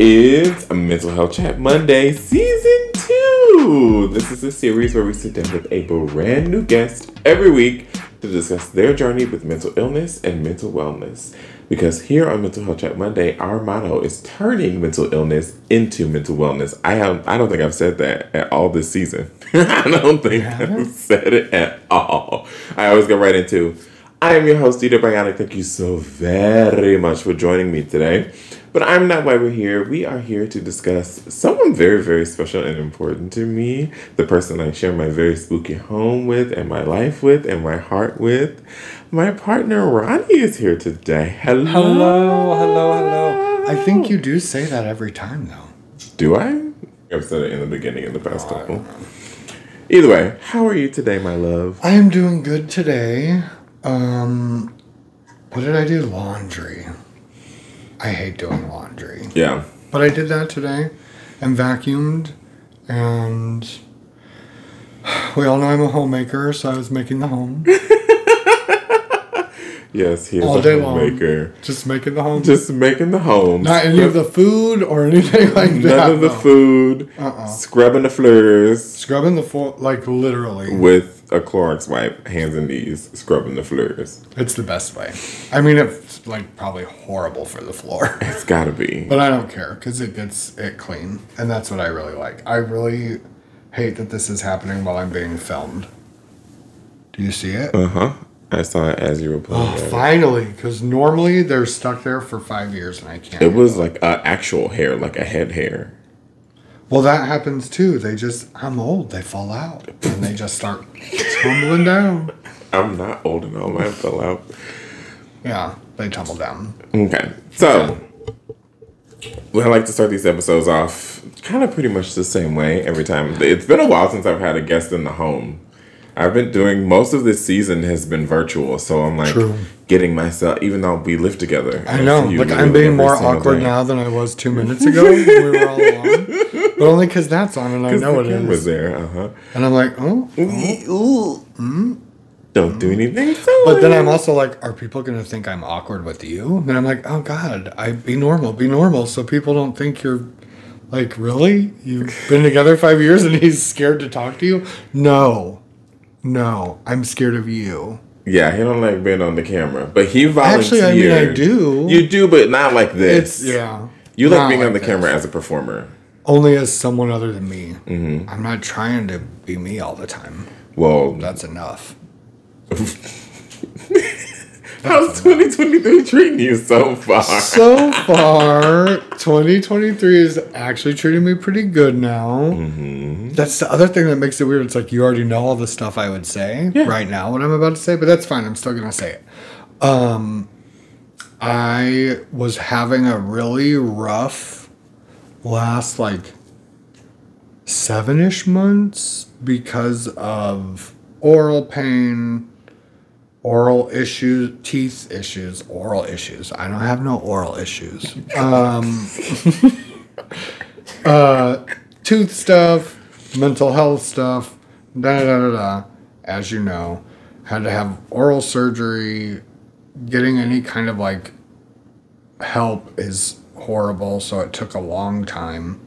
It's a Mental Health Chat Monday, Season 2. This is a series where we sit down with a brand new guest every week to discuss their journey with mental illness and mental wellness. Because here on Mental Health Chat Monday, our motto is turning mental illness into mental wellness. I have I don't think I've said that at all this season. I don't think I've said it at all. I always go right into I am your host, Dita Bionic. Thank you so very much for joining me today. But I'm not why we're here. We are here to discuss someone very, very special and important to me. The person I share my very spooky home with, and my life with, and my heart with. My partner Ronnie is here today. Hello. Hello, hello, hello. I think you do say that every time, though. Do I? I've said it in the beginning of the past couple. Either way, how are you today, my love? I am doing good today. Um, what did I do? Laundry. I hate doing laundry, Yeah. but I did that today, and vacuumed, and we all know I'm a homemaker, so I was making the home, Yes, he is All a day long. homemaker. just making the home. Just making the home. Not any of the food or anything like that. None of the no. food. Uh-uh. Scrubbing the floors Scrubbing the floor, like literally. with a Clorox wipe, hands and knees, scrubbing the floors. It's the best way. I mean, it's like probably horrible for the floor. It's gotta be. But I don't care because it gets it clean, and that's what I really like. I really hate that this is happening while I'm being filmed. Do you see it? Uh huh. I saw it as you were playing. Oh, it. finally! Because normally they're stuck there for five years, and I can't. It was like a actual hair, like a head hair. Well, that happens too. They just I'm old. They fall out, and they just start tumbling down. I'm not old enough. I fell out. Yeah, they tumble down. Okay, so we like to start these episodes off kind of pretty much the same way every time. It's been a while since I've had a guest in the home. I've been doing most of this season has been virtual, so I'm like True. getting myself. Even though we live together, I know. Like I'm being more awkward day. now than I was two minutes ago when we were all alone. But only because that's on and I know it camera's there. Uh huh. And I'm like, oh. Don't do anything. So But then I'm also like, are people gonna think I'm awkward with you? And I'm like, oh God, I be normal, be normal, so people don't think you're like really. You've been together five years and he's scared to talk to you. No, no, I'm scared of you. Yeah, he don't like being on the camera, but he volunteered. Actually, I mean, I do. You do, but not like this. It's yeah. You like being on the this. camera as a performer. Only as someone other than me. Mm-hmm. I'm not trying to be me all the time. Well, That's enough. how's 2023 treating you so far? So far, 2023 is actually treating me pretty good now. Mm-hmm. That's the other thing that makes it weird. It's like you already know all the stuff I would say Yeah. right now, what I'm about to say, but that's fine. I'm still going to say it. Um, I was having a really rough last like seven ish months because of oral pain, oral issues, teeth issues, oral issues. I don't have no oral issues. Um, uh, tooth stuff, mental health stuff, da da da da. As you know, had to have oral surgery. Getting any kind of like help is horrible, so it took a long time.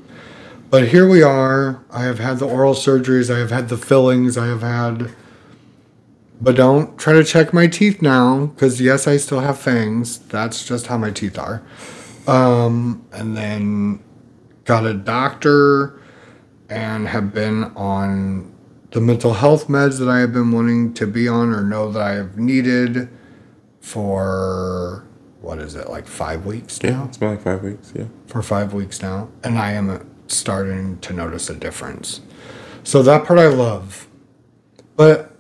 But here we are. I have had the oral surgeries, I have had the fillings, I have had. But don't try to check my teeth now, because yes, I still have fangs. That's just how my teeth are. Um, and then got a doctor and have been on the mental health meds that I have been wanting to be on or know that I have needed for what is it, like five weeks now? yeah, it's been like five weeks. Yeah. for five weeks now, and I am starting to notice a difference. So that part I love. But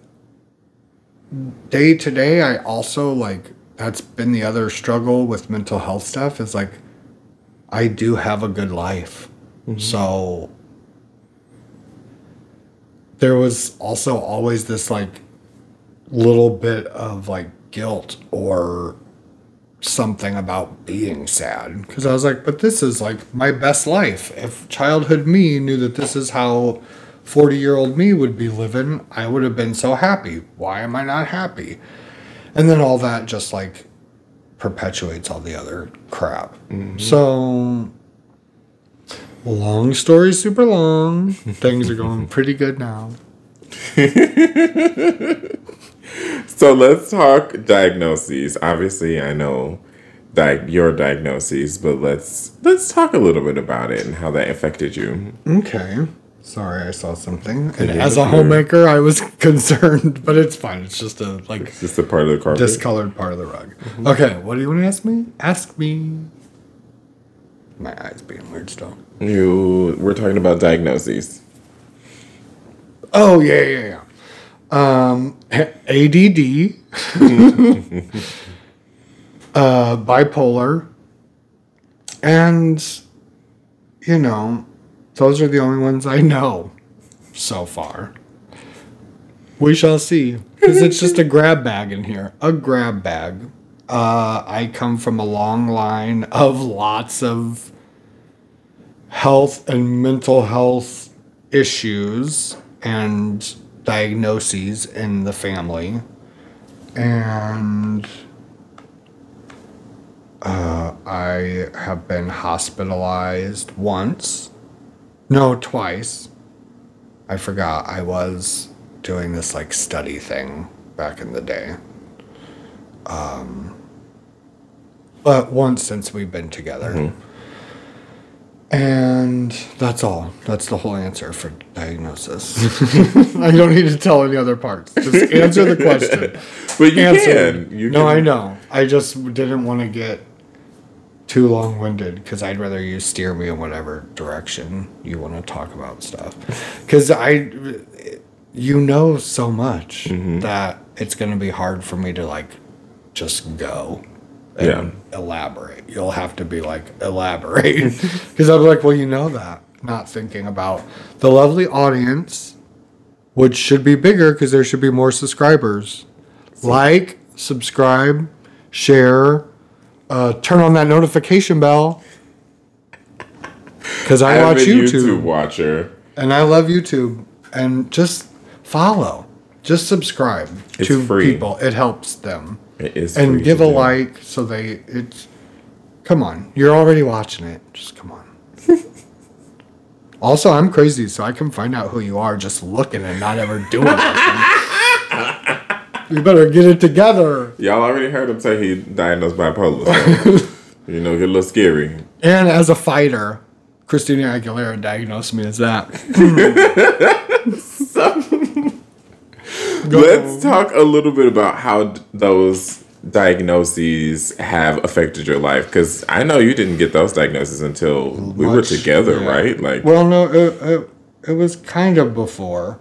day to day, I also like that's been the other struggle with mental health stuff is like I do have a good life. Mm-hmm. So there was also always this like little bit of like guilt or something about being sad because I was like, but this is like my best life. If childhood me knew that this is how 40 year old me would be living, I would have been so happy. Why am I not happy? And then all that just like perpetuates all the other crap. Mm-hmm. So Long story, super long. Things are going pretty good now. So let's talk diagnoses. Obviously, I know di- your diagnoses, but let's let's talk a little bit about it and how that affected you. Okay. Sorry, I saw something. And Yeah, as a sure. homemaker, I was concerned, but it's fine. It's just a like It's just a part of the carpet. discolored part of the rug. Okay, what do you want to ask me? Ask me. My eyes being weird still. you we're talking about diagnoses. Oh yeah, yeah, yeah. Um, ADD, uh, bipolar, and you know, those are the only ones I know so far. We shall see, because it's just a grab bag in here, a grab bag. Uh, I come from a long line of lots of health and mental health issues and diagnoses in the family. And uh, I have been hospitalized once. No, twice. I forgot I was doing this like study thing back in the day. Um, but once since we've been together. And that's all. That's the whole answer for diagnosis. I don't need to tell any other parts. Just answer the question. But you Answer. can. You no, can. I know. I just didn't want to get too long winded because I'd rather you steer me in whatever direction you want to talk about stuff. Because I, you know so much Mm-hmm. that it's going to be hard for me to like just go Yeah. elaborate. You'll have to be like, elaborate. Because be like, well, you know that. Not thinking about the lovely audience, which should be bigger because there should be more subscribers. Like, subscribe, share, uh, turn on that notification bell. Because I I'm watch YouTube, YouTube watcher. and I love YouTube. And just follow, just subscribe It's to free. people. It helps them It is and give a do. like so they it's come on you're already watching it just come on also i'm crazy so i can find out who you are just looking and not ever doing anything you better get it together Y'all already heard him say he diagnosed bipolar. So, you know, get a little scary. and as a fighter christina aguilera diagnosed me as that Let's talk a little bit about how those diagnoses have affected your life because I know you didn't get those diagnoses until we were together, yeah. right? Like, well no it, it, it was kind of before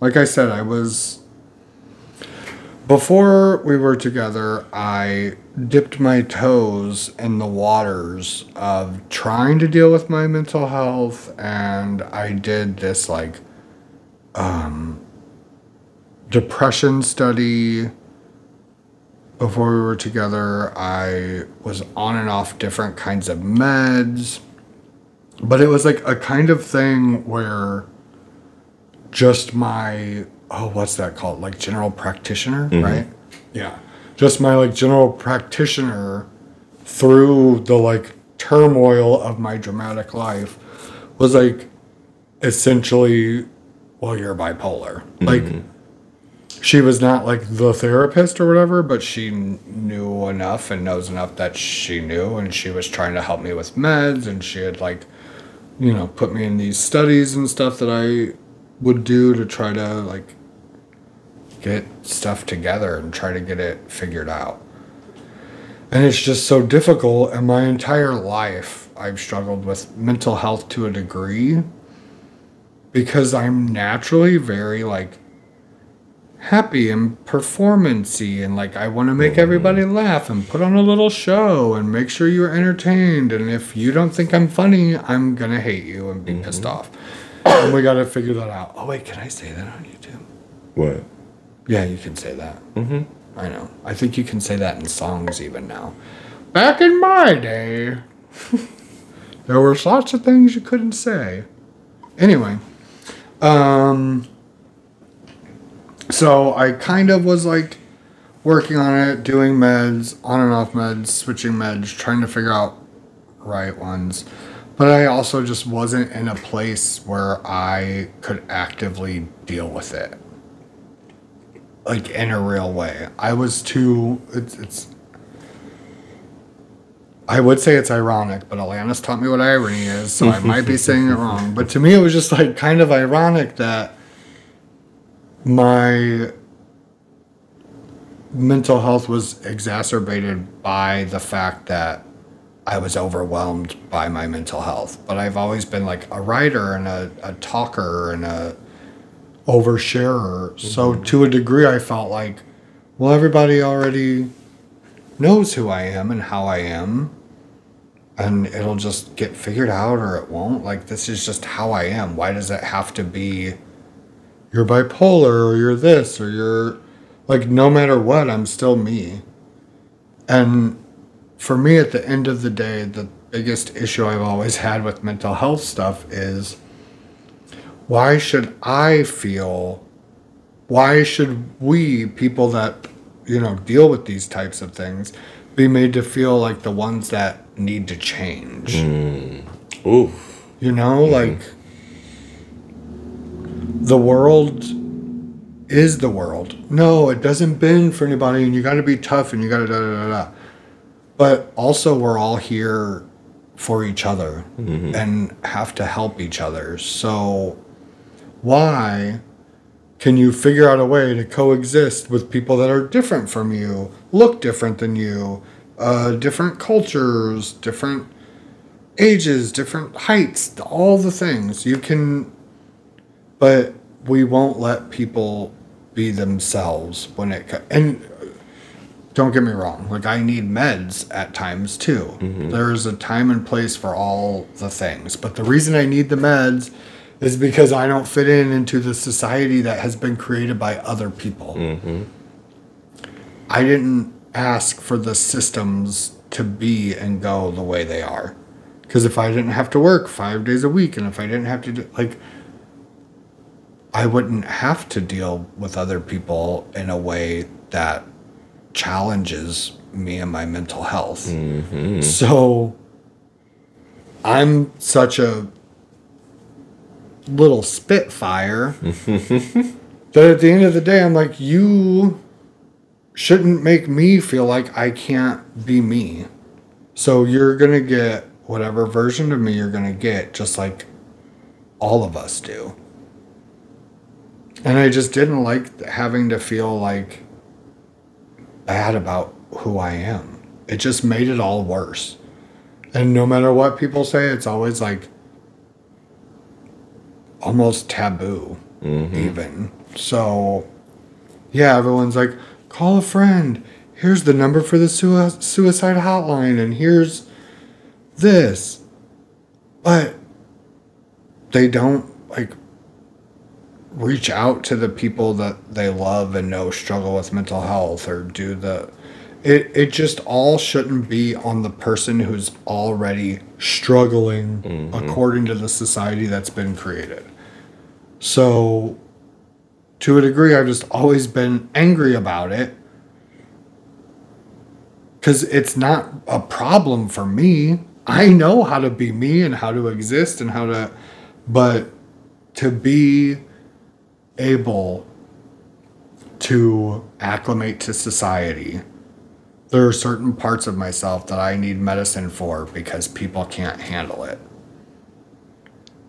like i said i was before we were together i dipped my toes in the waters of trying to deal with my mental health and i did this like um depression study. Before we were together i was on and off different kinds of meds. But it was like a kind of thing where just my oh what's that called? Like general practitioner mm-hmm. right? Yeah. Just my like general practitioner through the like turmoil of my dramatic life was like essentially well you're bipolar. Like mm-hmm. She was not like the therapist or whatever, but she knew enough and knows enough that she knew, and she was trying to help me with meds, and she had like, you know, put me in these studies and stuff that I would do to try to like get stuff together and try to get it figured out. And it's just so difficult, and my entire life I've struggled with mental health to a degree because I'm naturally very like happy and performancy and like I want to make everybody laugh and put on a little show and make sure you're entertained and if you don't think I'm funny, I'm gonna hate you and be pissed off. And we gotta figure that out. Oh wait, can I say that on YouTube? what? Yeah, you can say that. Mm-hmm. I know. I think you can say that in songs even now. Back in my day, there were lots of things you couldn't say. Anyway, um, so I kind of was like working on it, doing meds, on and off meds, switching meds, trying to figure out right ones. But I also just wasn't in a place where I could actively deal with it. Like in a real way. I was too it's it's I would say it's ironic, but Alanis taught me what irony is, so I might be saying it wrong. But to me, it was just like kind of ironic that my mental health was exacerbated by the fact that I was overwhelmed by my mental health. But I've always been like a writer and a, a talker and a oversharer. So mm-hmm. to a degree, I felt like, well, everybody already knows who I am and how I am. And it'll just get figured out or it won't. Like, this is just how I am. Why does it have to be you're bipolar or you're this or you're like, no matter what, I'm still me. And for me, at the end of the day, the biggest issue I've always had with mental health stuff is why should I feel, why should we, people that, you know, deal with these types of things, be made to feel like the ones that need to change? Mm. Ooh. You know, mm-hmm. like the world is the world. No, it doesn't bend for anybody, and you got to be tough, and you got to da da da da. But also, we're all here for each other and have to help each other. So, why can you figure out a way to coexist with people that are different from you, look different than you, uh, different cultures, different ages, different heights, all the things you can, but we won't let people be themselves when it co- and don't get me wrong like i need meds at times too. Mm-hmm. There's a time and place for all the things but the reason i need the meds is because i don't fit in into the society that has been created by other people. Mm-hmm. I didn't ask for the systems to be and go the way they are. Because if i didn't have to work five days a week and if i didn't have to do like I wouldn't have to deal with other people in a way that challenges me and my mental health. Mm-hmm. So I'm such a little spitfire that at the end of the day, I'm like, you shouldn't make me feel like I can't be me. So you're going to get whatever version of me you're going to get, just like all of us do. And I just didn't like having to feel like bad about who I am. It just made it all worse. And no matter what people say, it's always like almost taboo, mm-hmm. even. So, yeah, everyone's like, call a friend. Here's the number for the sui- suicide hotline, and here's this. But they don't like reach out to the people that they love and know struggle with mental health or do the it it just all shouldn't be on the person who's already struggling mm-hmm. according to the society that's been created. So to a degree I've just always been angry about it cuz it's not a problem for me. I know how to be me and how to exist and how to but to be able to acclimate to society. There are certain parts of myself that I need medicine for because people can't handle it.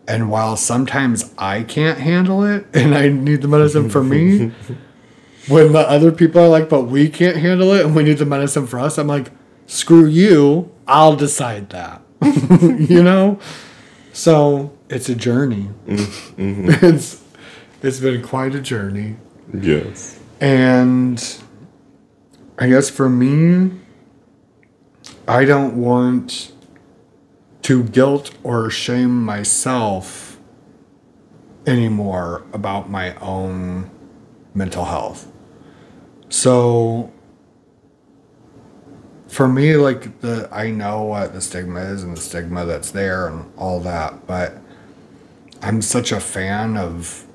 And while sometimes I can't handle it and I need the medicine for me, when the other people are like, but we can't handle it and we need the medicine for us, I'm like, screw you, I'll decide that. you know? So it's a journey. Mm-hmm. It's it's been quite a journey. Yes. And I guess for me, I don't want to guilt or shame myself anymore about my own mental health. So for me, like the I know what the stigma is and the stigma that's there and all that, but I'm such a fan of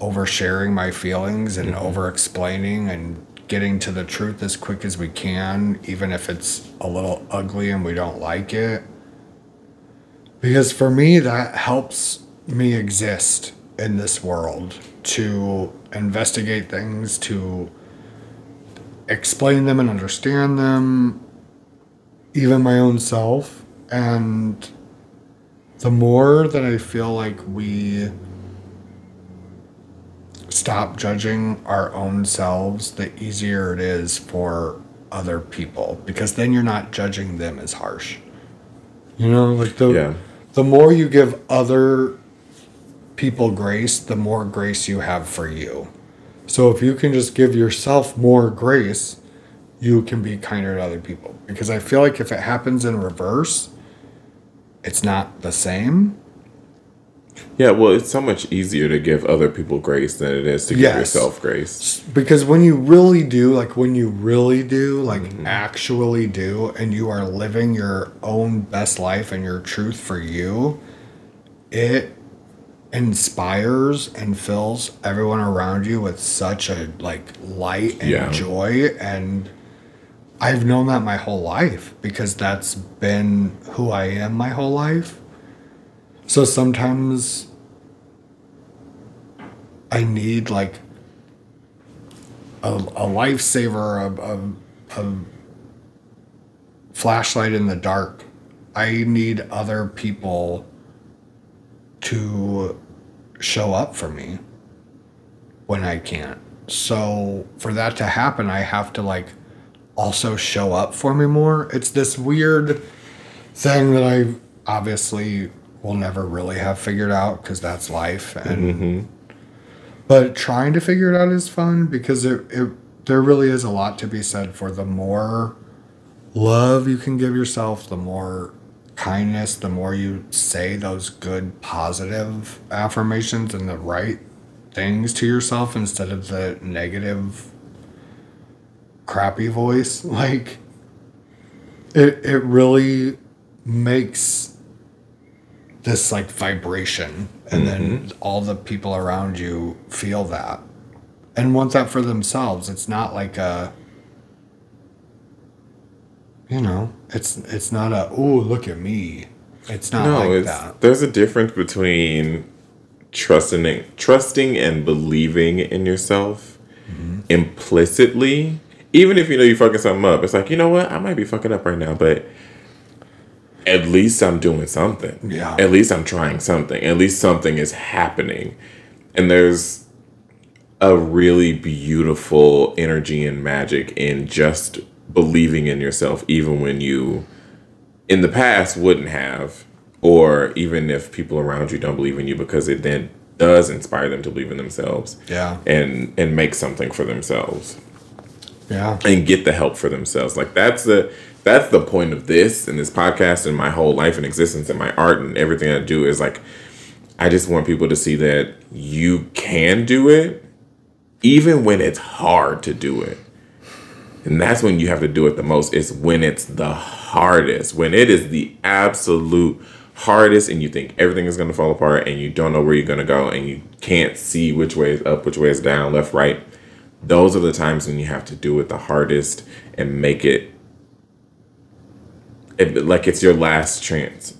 oversharing my feelings and mm-hmm. over explaining and getting to the truth as quick as we can, even if it's a little ugly and we don't like it. Because for me, that helps me exist in this world to investigate things, to explain them and understand them, even my own self. And the more that I feel like we stop judging our own selves, the easier it is for other people because then you're not judging them as harsh. You know, like the Yeah. the more you give other people grace, the more grace you have for you. So if you can just give yourself more grace, you can be kinder to other people. Because I feel like if it happens in reverse, it's not the same. Yeah, well, it's so much easier to give other people grace than it is to give Yes. yourself grace. Because when you really do, like when you really do, like mm-hmm. actually do, and you are living your own best life and your truth for you, it inspires and fills everyone around you with such a like light and Yeah. joy and I've known that my whole life because that's been who I am my whole life. So sometimes I need like a, a lifesaver, a, a, a flashlight in the dark. I need other people to show up for me when I can't. So for that to happen, I have to like also show up for me more. It's this weird thing that I obviously will never really have figured out because that's life and mm-hmm. but trying to figure it out is fun because it, it there really is a lot to be said for the more love you can give yourself the more kindness the more you say those good positive affirmations and the right things to yourself instead of the negative crappy voice like it it really makes this like vibration and then all the people around you feel that and want that for themselves. It's not like a you know it's it's not a oh look at me. It's not No, like it's, that. there's a difference between trusting and, trusting and believing in yourself Mm-hmm. implicitly. Even if you know you're fucking something up, it's like you know what, I might be fucking up right now, but at least I'm doing something. Yeah. At least I'm trying something. At least something is happening, and there's a really beautiful energy and magic in just believing in yourself, even when you in the past wouldn't have, or even if people around you don't believe in you, because it then does inspire them to believe in themselves yeah and and make something for themselves yeah and get the help for themselves. Like that's the that's the point of this and this podcast and my whole life and existence and my art and everything I do is like I just want people to see that you can do it even when it's hard to do it. And that's when you have to do it the most. Is when it's the hardest. When it is the absolute hardest and you think everything is going to fall apart and you don't know where you're going to go and you can't see which way is up, which way is down, left, right. Those are the times when you have to do it the hardest and make it, it like it's your last chance.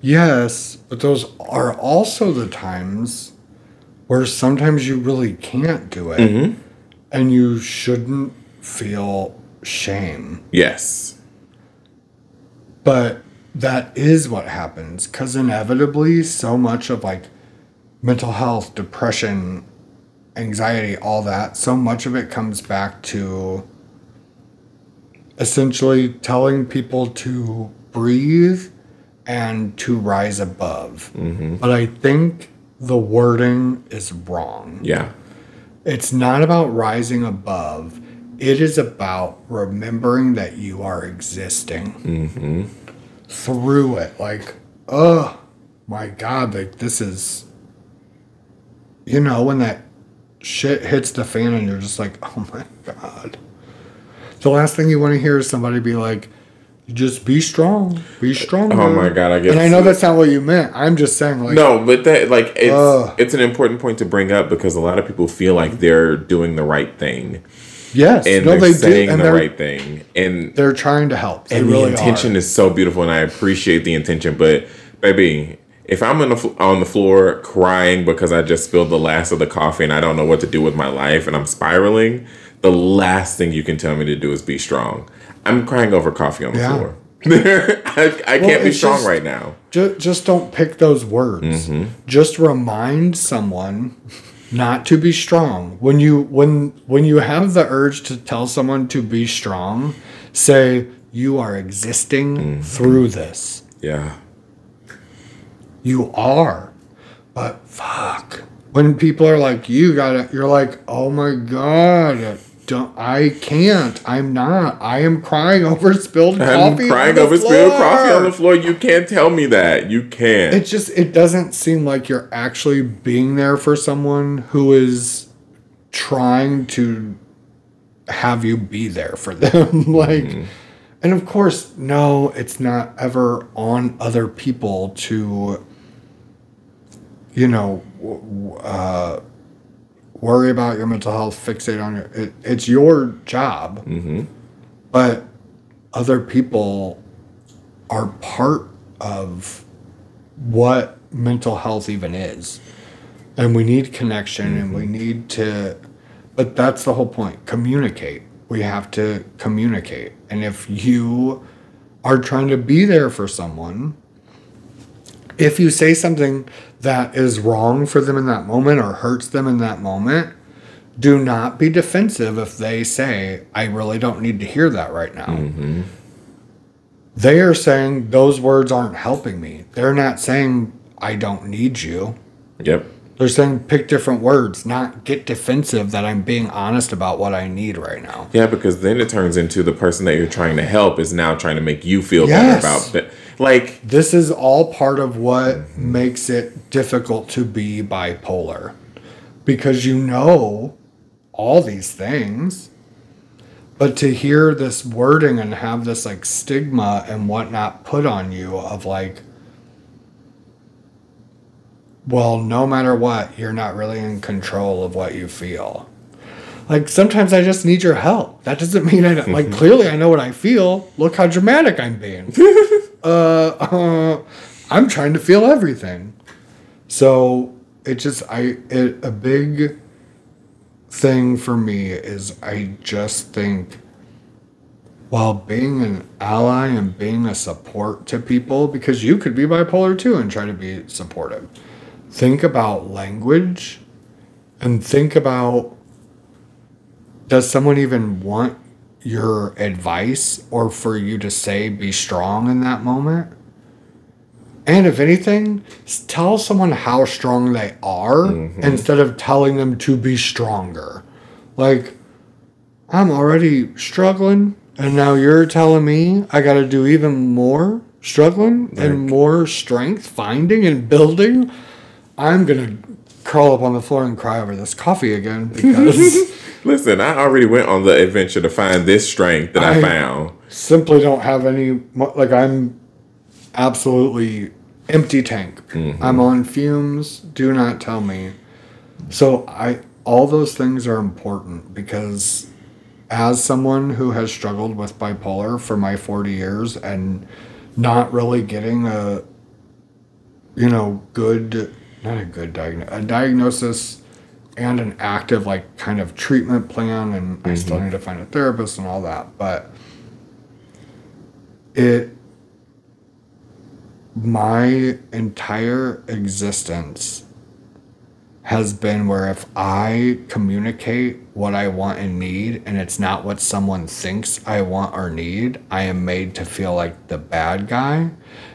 Yes, but those are also the times where sometimes you really can't do it. Mm-hmm. And you shouldn't feel shame. Yes. But that is what happens because inevitably, so much of like mental health, depression, anxiety, all that, so much of it comes back to essentially telling people to breathe and to rise above. Mm-hmm. But I think the wording is wrong. Yeah. It's not about rising above. It is about remembering that you are existing mm-hmm. through it. Like, oh my God, like this is, you know, when that shit hits the fan and you're just like, oh my God. The last thing you want to hear is somebody be like, just be strong, be strong. Oh my God, I guess- And I know that's not what you meant. I'm just saying, like, No, but that like it's Ugh. it's an important point to bring up because a lot of people feel like they're doing the right thing yes, and no, they're they do, saying and the right thing and they're trying to help. They and really the intention are. is so beautiful and I appreciate the intention, but baby. If I'm on the, on the floor crying because I just spilled the last of the coffee and I don't know what to do with my life and I'm spiraling, the last thing you can tell me to do is be strong. I'm crying over coffee on the Yeah. floor. I, I can't be strong just- right now. just, just don't pick those words. Mm-hmm. Just remind someone not to be strong. When you when when you have the urge to tell someone to be strong, say you are existing mm-hmm. through this. Yeah. You are. But fuck. When people are like, you gotta, you're like, oh my god, don't, I can't. I'm not. I am crying over spilled I'm coffee. crying on the over spilled coffee on floor." the floor. You can't tell me that. You can't. It just, it doesn't seem like you're actually being there for someone who is trying to have you be there for them. like, and of course, no, it's not ever on other people to, you know, uh, worry about your mental health, fixate on your. It, it's your job, mm-hmm. but other people are part of what mental health even is. And we need connection and we mm-hmm. need to, but that's the whole point communicate. We have to communicate. And if you are trying to be there for someone, if you say something that is wrong for them in that moment or hurts them in that moment, do not be defensive if they say, I really don't need to hear that right now. Mm-hmm. They are saying those words aren't helping me. They're not saying, I don't need you. yep. They're saying pick different words, not get defensive that I'm being honest about what I need right now. Yeah, because then it turns into the person that you're trying to help is now trying to make you feel Yes. better about that. Like, This is all part of what mm-hmm. makes it difficult to be bipolar because you know all these things, but to hear this wording and have this like stigma and whatnot put on you of like, well, no matter what, you're not really in control of what you feel. Like sometimes I just need your help. That doesn't mean I don't, like mm-hmm. clearly I know what I feel. Look how dramatic I'm being. uh, uh, I'm trying to feel everything. So it just I it a big thing for me is I just think while being an ally and being a support to people because you could be bipolar too and try to be supportive. Think about language and think about does someone even want your advice or for you to say be strong in that moment? And if anything, tell someone how strong they are mm-hmm. instead of telling them to be stronger. Like, I'm already struggling, and now you're telling me I got to do even more struggling and more strength finding and building. I'm going to curl up on the floor and cry over this coffee again because. listen, I already went on the adventure to find this strength that I, I- found. simply don't have any like I'm absolutely empty tank. Mm-hmm. I'm on fumes. Do not tell me. So I all those things are important because as someone who has struggled with bipolar for my 40 years and not really getting a you know good not a good diagnosis a diagnosis and an active like kind of treatment plan and I mm-hmm. still need to find a therapist and all that but it my entire existence has been where if I communicate what I want and need and it's not what someone thinks I want or need, I am made to feel like the bad guy.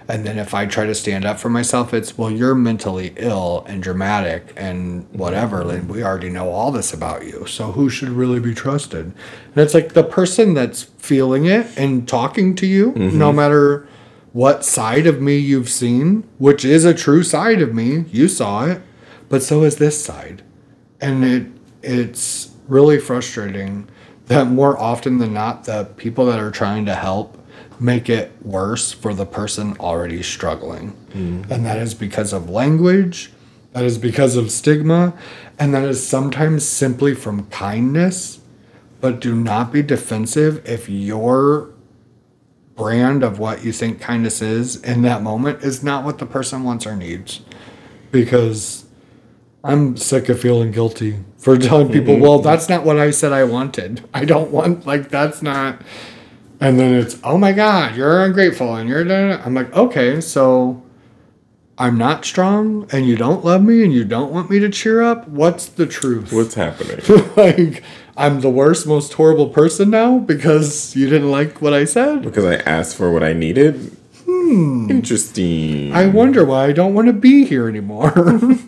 And then if I try to stand up for myself, it's, well, you're mentally ill and dramatic and whatever. Like, we already know all this about you. So who should really be trusted? And it's like the person that's feeling it and talking to you, mm-hmm. no matter what side of me you've seen, which is a true side of me, you saw it, but so is this side. And it it's really frustrating that more often than not the people that are trying to help make it worse for the person already struggling. Mm-hmm. And that is because of language, that is because of stigma, and that is sometimes simply from kindness. But do not be defensive if your brand of what you think kindness is in that moment is not what the person wants or needs. Because I'm sick of feeling guilty for telling people, mm-hmm. well, that's not what I said I wanted. I don't want, like, that's not. And then it's, oh my God, you're ungrateful and you're. da- da- I'm like, okay, so I'm not strong and you don't love me and you don't want me to cheer up. What's the truth? What's happening? like, I'm the worst, most horrible person now because you didn't like what I said? because I asked for what I needed? Hmm. Interesting. I wonder why I don't want to be here anymore.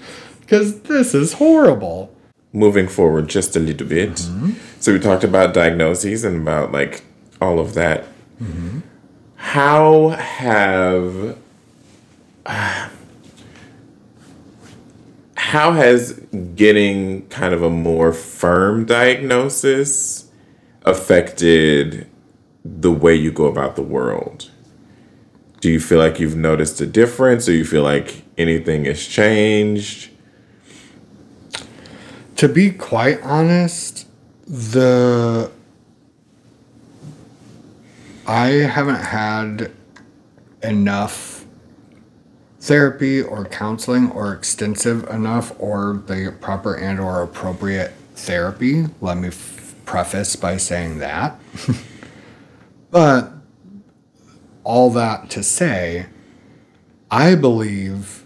Because this is horrible. moving forward just a little bit. So we talked about diagnoses and about like all of that. How have how has getting kind of a more firm diagnosis affected the way you go about the world? Do you feel like you've noticed a difference or you feel like anything has changed? To be quite honest, the I haven't had enough therapy or counseling or extensive enough or the proper and or appropriate therapy. Let me f- preface by saying that. but all that to say, I believe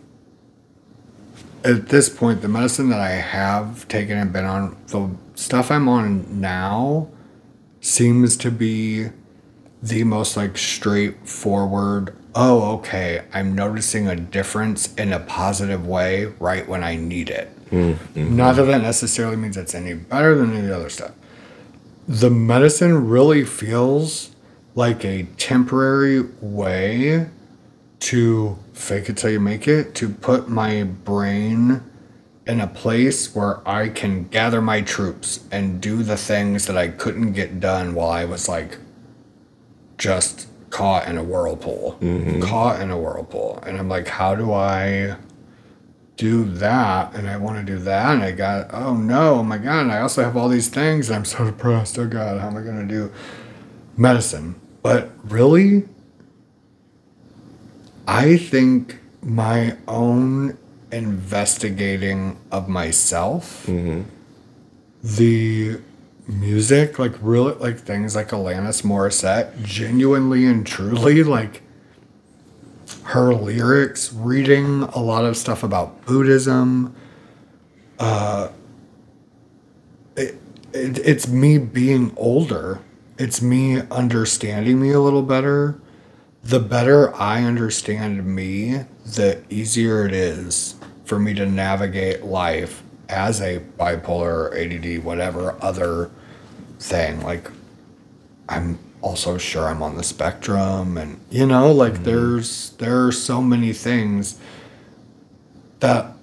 at this point, the medicine that I have taken and been on, the stuff I'm on now seems to be the most like straightforward. Oh, okay. I'm noticing a difference in a positive way right when I need it. Mm-hmm. Not that that necessarily means it's any better than any other stuff. The medicine really feels like a temporary way to fake it till you make it, to put my brain in a place where I can gather my troops and do the things that I couldn't get done while I was like just caught in a whirlpool. Mm-hmm. Caught in a whirlpool. And I'm like, how do I do that? And I want to do that. And I got, oh no, oh my God. And I also have all these things. And I'm so depressed. Oh God, how am I going to do medicine? But really, I think my own investigating of myself, mm-hmm. the music, like really, like things like Alanis Morissette, genuinely and truly, like her lyrics, reading a lot of stuff about Buddhism. Uh, it, it, it's me being older. It's me understanding me a little better the better I understand me, the easier it is for me to navigate life as a bipolar, ADD, whatever other thing. Like, I'm also sure I'm on the spectrum, and you know, like mm-hmm. there's there are so many things that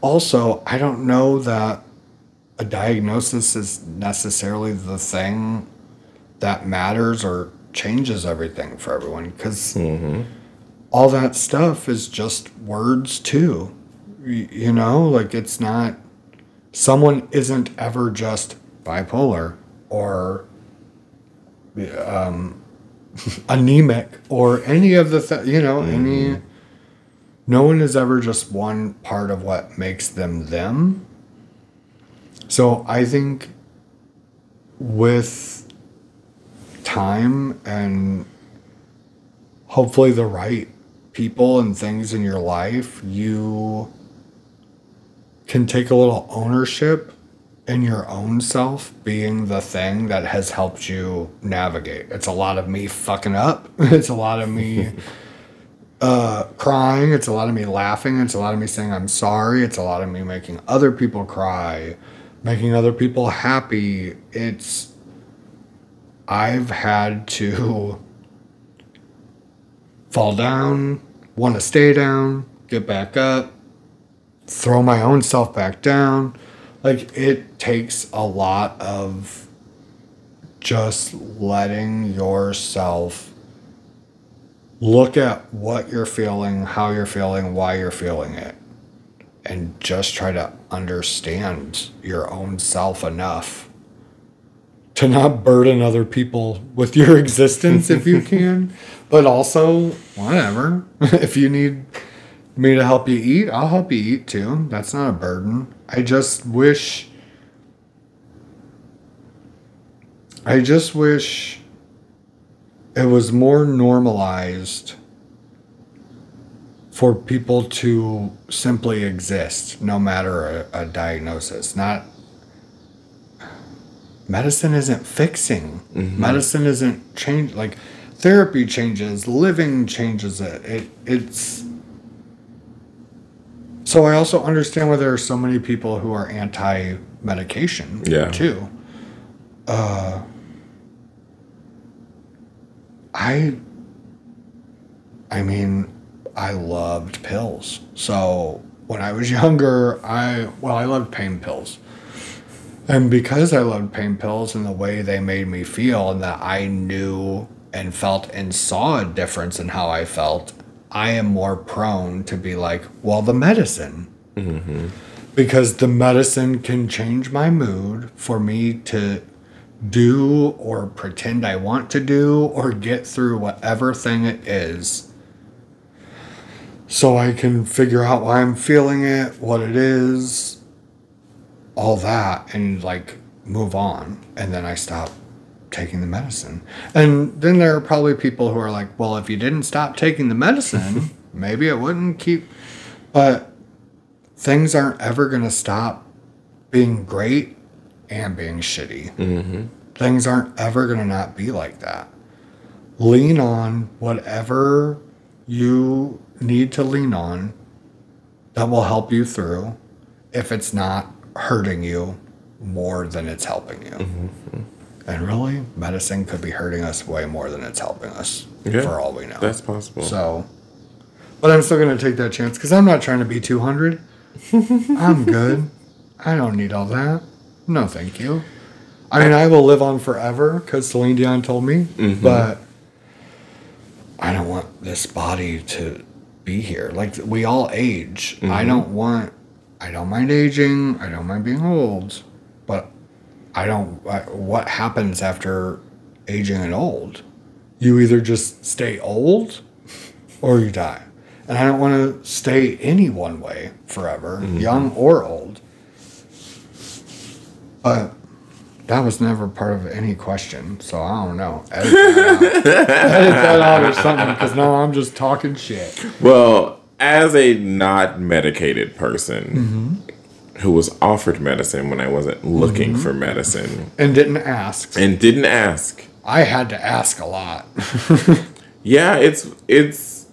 also I don't know that a diagnosis is necessarily the thing that matters or changes everything for everyone because mm-hmm. all that stuff is just words too you know like it's not someone isn't ever just bipolar or um, anemic or any of the th- you know any no one is ever just one part of what makes them them. So i think with time and hopefully the right people and things in your life, you can take a little ownership in your own self being the thing that has helped you navigate. It's a lot of me fucking up. It's a lot of me uh, crying. It's a lot of me laughing. It's a lot of me saying I'm sorry. It's a lot of me making other people cry, making other people happy. It's I've had to fall down, want to stay down, get back up, throw my own self back down. Like it takes a lot of just letting yourself look at what you're feeling, how you're feeling, why you're feeling it, and just try to understand your own self enough to not burden other people with your existence if you can. But also, whatever. if you need me to help you eat, I'll help you eat too. That's not a burden. I just wish. I just wish it was more normalized for people to simply exist no matter a, a diagnosis. Not medicine isn't fixing. Mm-hmm. Medicine isn't change like therapy changes, living changes it. It it's so I also understand why there are so many people who are anti medication Yeah. too. Uh I I mean, I loved pills. So when I was younger, I well, I loved pain pills. And because I loved pain pills and the way they made me feel and that I knew and felt and saw a difference in how I felt, I am more prone to be like, well, the medicine. Because the medicine can change my mood for me to do or pretend I want to do or get through whatever thing it is. So I can figure out why I'm feeling it, what it is, all that, and like move on. And then I stop taking the medicine. And then there are probably people who are like, well, if you didn't stop taking the medicine, maybe it wouldn't keep. But things aren't ever going to stop being great and being shitty. Mm-hmm. Things aren't ever going to not be like that. Lean on whatever you need to lean on that will help you through if it's not hurting you more than it's helping you. Mm-hmm. And really, medicine could be hurting us way more than it's helping us Yeah, for all we know. That's possible. So, but I'm still going to take that chance because I'm not trying to be 200. I'm good. I don't need all that. No, thank you. I mean, I will live on forever because Celine Dion told me, mm-hmm. but I don't want this body to be here. Like, we all age. I mm-hmm. don't want, I don't mind aging. I don't mind being old, I don't, I, what happens after aging and old? You either just stay old or you die. And I don't want to stay any one way forever, young or old. But that was never part of any question, so I don't know. Edit that out, Edit that out or something, because now I'm just talking shit. Well, as a not medicated person Mm-hmm. Who was offered medicine when I wasn't looking mm-hmm. for medicine And didn't ask. and didn't ask, I had to ask a lot. yeah, it's it's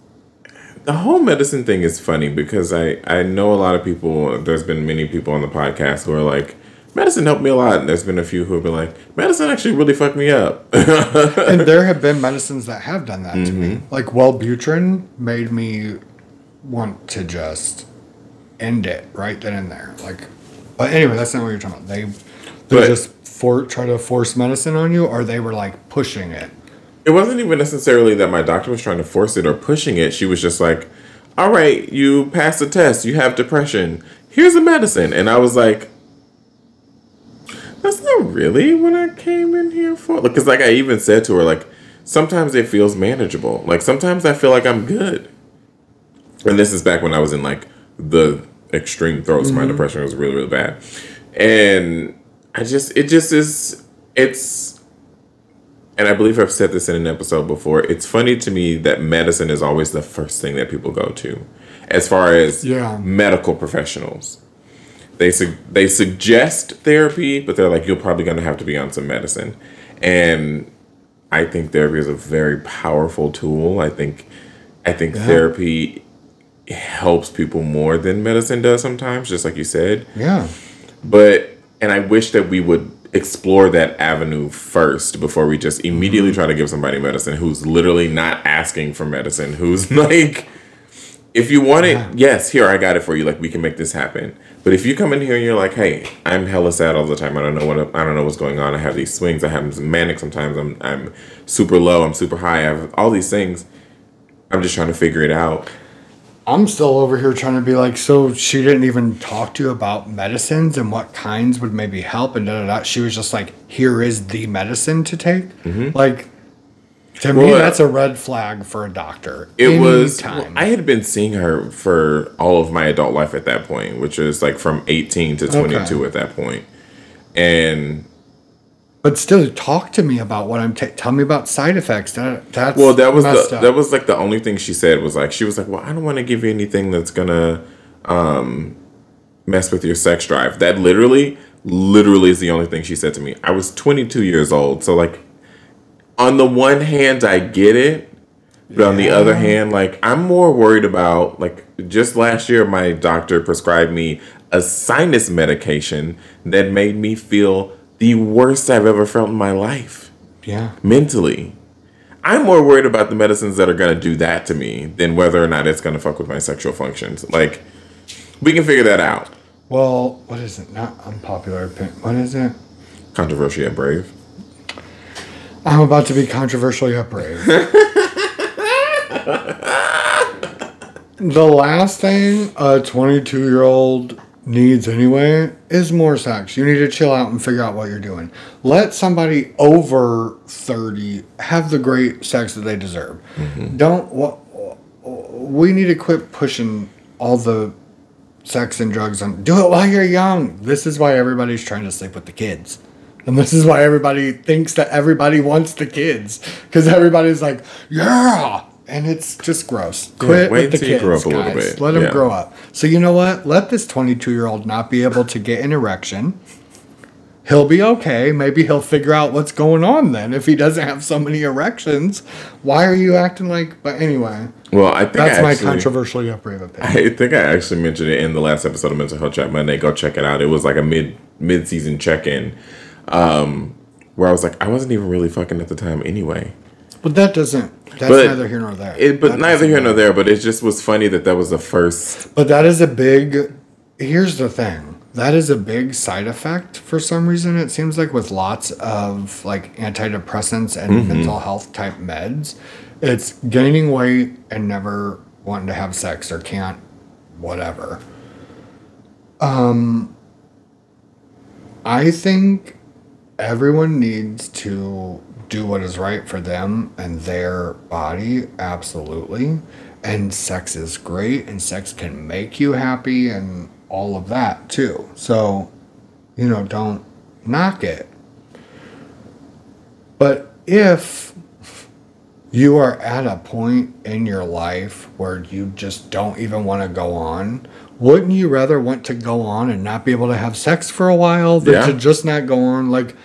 the whole medicine thing is funny because I I know a lot of people. There's been many people on the podcast who are like. Medicine helped me a lot, and there's been a few who have been like, "Medicine actually really fucked me up." and there have been medicines that have done that to me. Mm-hmm. Like Wellbutrin made me want to just end it right then and there. Like, but anyway, that's not what you're talking about. They they But- just for try to force medicine on you, or they were like pushing it. It wasn't even necessarily that my doctor was trying to force it or pushing it. She was just like, "All right, you passed the test. You have depression. Here's a medicine." And I was like, "That's not really what I came in here for." Because, like, I even said to her, like, sometimes it feels manageable. Like, sometimes I feel like I'm good. And this is back when I was in like the extreme throes. My mm-hmm. depression was really, really bad, and I just, it just is, it's and I believe I've said this in an episode before. It's funny to me that medicine is always the first thing that people go to, as far as Yeah. medical professionals. They su- they suggest therapy, but they're like, you're probably going to have to be on some medicine, and I think therapy is a very powerful tool. I think I think therapy helps people more than medicine does sometimes, just like you said. Yeah, but and I wish that we would explore that avenue first before we just immediately mm-hmm. try to give somebody medicine who's literally not asking for medicine who's like if you want it yes here I got it for you. Like we can make this happen. But if you come in here and you're like hey I'm hella sad all the time. I don't know what I don't know what's going on. I have these swings. I have manic sometimes. I'm I'm super low. I'm super high. I have all these things. I'm just trying to figure it out I'm still over here trying to be like, so she didn't even talk to you about medicines and what kinds would maybe help and da da da. She was just like, here is the medicine to take. Like, to me, Mm-hmm. That's a red flag for a doctor. It was. Anytime. I had been seeing her for all of my adult life at that point, which is like from 18 to 22 Okay. at that point. And but still, talk to me about what I'm. ta- tell me about side effects. That that's well, that was the up. that was like the only thing she said was like she was like, "Well, I don't want to give you anything that's gonna um mess with your sex drive." That literally literally is the only thing she said to me. I was 22 years old, so like on the one hand, I get it, but on the other hand, like I'm more worried about like just last year, my doctor prescribed me a sinus medication that made me feel the worst I've ever felt in my life yeah. mentally. I'm more worried about the medicines that are going to do that to me than whether or not it's going to fuck with my sexual functions. Like, we can figure that out. Well, what is it? Not unpopular opinion. What is it? Controversial yet brave. I'm about to be controversial yet brave. the last thing a 22 year old needs anyway is more sex. You need to chill out and figure out what you're doing. Let somebody over 30 have the great sex that they deserve. Mm-hmm. Don't. wha- We need to quit pushing all the sex and drugs on. Do it while you're young. This is why everybody's trying to sleep with the kids. And this is why everybody thinks that everybody wants the kids. Because everybody's like, yeah. And it's just gross. Quit wait with the kids, grow up a little guys. bit. Let them Yeah. grow up. So you know what? Let this 22 year old not be able to get an erection. He'll be okay. Maybe he'll figure out what's going on then. If he doesn't have so many erections, why are you acting like? But anyway, Well, I think that's I my actually, controversial brave opinion. I think I actually mentioned it in the last episode of Mental Health Chat Monday. Go check it out. It was like a mid mid season check in, um, where I was like, I wasn't even really fucking at the time anyway. But that doesn't. That's But neither here nor there. It, but That neither here nor there. But it just was funny that that was the first. But that is a big. Here's the thing. That is a big side effect for some reason. It seems like with lots of like antidepressants and Mm-hmm. mental health type meds, it's gaining weight and never wanting to have sex or can't, whatever. Um, I think everyone needs to do what is right for them and their body absolutely. And sex is great and sex can make you happy and all of that too. So you know don't knock it. But if you are at a point in your life where you just don't even want to go on wouldn't you rather want to go on and not be able to have sex for a while than Yeah. to just not go on? Like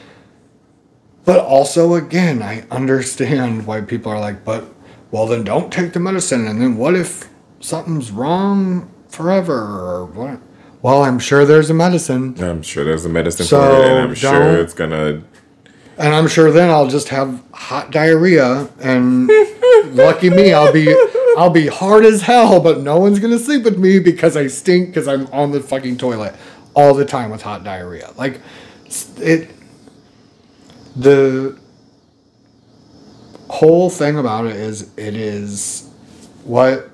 but also again i understand why people are like but well then don't take the medicine and then what if something's wrong forever or what well i'm sure there's a medicine I'm sure there's a medicine So, for it, and I'm sure it's gonna. and i'm sure then i'll just have hot diarrhea and lucky me i'll be i'll be hard as hell but no one's gonna sleep with me because i stink because i'm on the fucking toilet all the time with hot diarrhea like it the whole thing about it is it is what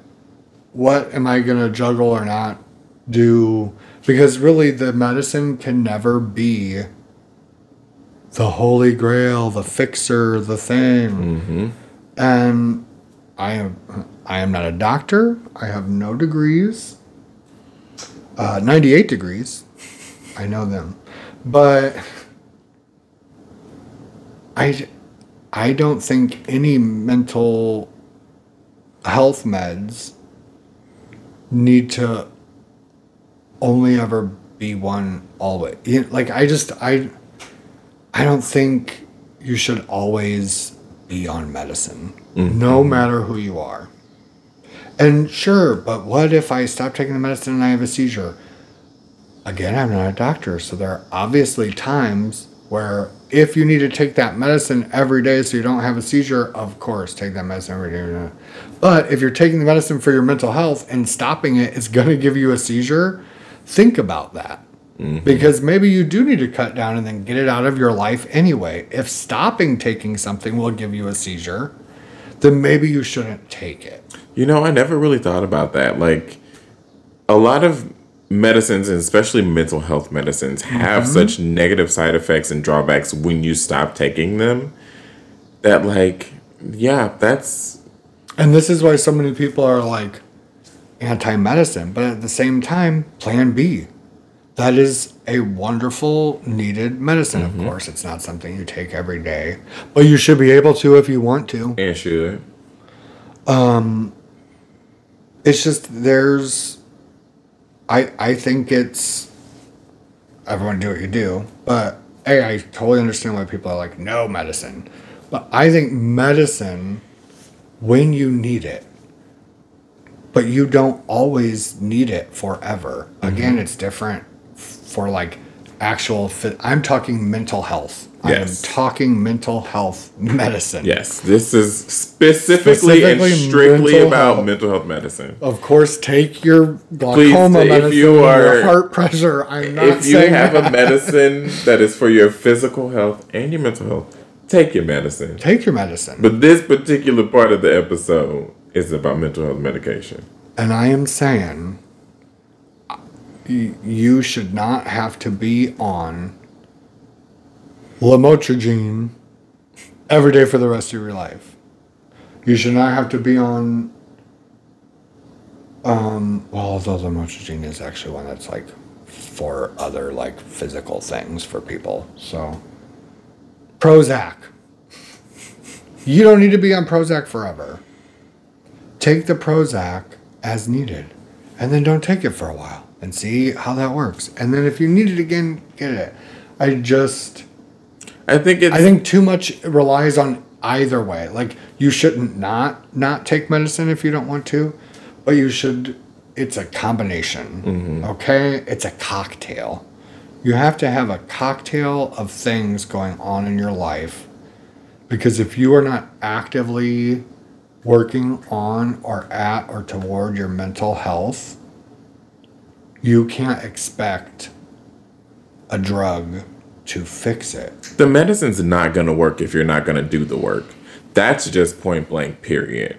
what am i gonna juggle or not do? Because really the medicine can never be the holy grail the fixer the thing. And i am i am not a doctor. I have no degrees. Uh, 98 degrees. I know them. But I, I don't think any mental health meds need to only ever be one always. Like I just I, I don't think you should always be on medicine, mm-hmm. no matter who you are. And sure, but what if I stop taking the medicine and I have a seizure? Again, I'm not a doctor, so there are obviously times where if you need to take that medicine every day so you don't have a seizure, of course, take that medicine every day. But if you're taking the medicine for your mental health and stopping it is going to give you a seizure, think about that. Mm-hmm. Because maybe you do need to cut down and then get it out of your life anyway. If stopping taking something will give you a seizure, then maybe you shouldn't take it. You know, I never really thought about that. Like, a lot of medicines, and especially mental health medicines, have Mm-hmm. such negative side effects and drawbacks when you stop taking them that, like, yeah, that's. And this is why so many people are like anti medicine, but at the same time, Plan B. That is a wonderful, needed medicine, of course. It's not something you take every day, but you should be able to if you want to. And should. It's just there's I I think it's everyone do what you do, but hey, I totally understand why people are like no medicine. But I think medicine when you need it. But you don't always need it forever. Again, mm-hmm. it's different for like actual fit. I'm talking mental health. Yes. I'm talking mental health medicine. Yes, this is specifically, Specifically and strictly mental about health. mental health medicine. Of course, take your glaucoma if medicine, you are- your heart pressure. I'm not saying If you have that. a medicine that is for your physical health and your mental health, take your medicine. take your medicine. But this particular part of the episode is about mental health medication. and I am saying you should not have to be on lamotrigine every day for the rest of your life. You should not have to be on. Um, well, although lamotrigine is actually one that's like for other like physical things for people. So, Prozac. You don't need to be on Prozac forever. Take the Prozac as needed, and then don't take it for a while and see how that works. And then if you need it again, get it. I just. I think it's I think too much relies on either way. Like you shouldn't not not take medicine if you don't want to, but you should. It's a combination. Mm-hmm. Okay, it's a cocktail. You have to have a cocktail of things going on in your life, because if you are not actively working on or at or toward your mental health, you can't expect a drug to fix it. the medicine's not going to work if you're not going to do the work. That's just point blank, period.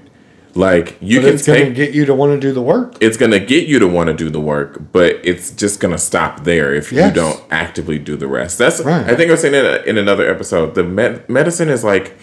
Like, you But can it's going to get you to want to do the work. it's going to get you to want to do the work, but it's just going to stop there if Yes. you don't actively do the rest. That's Right. I think I was saying it in another episode. The med- medicine is like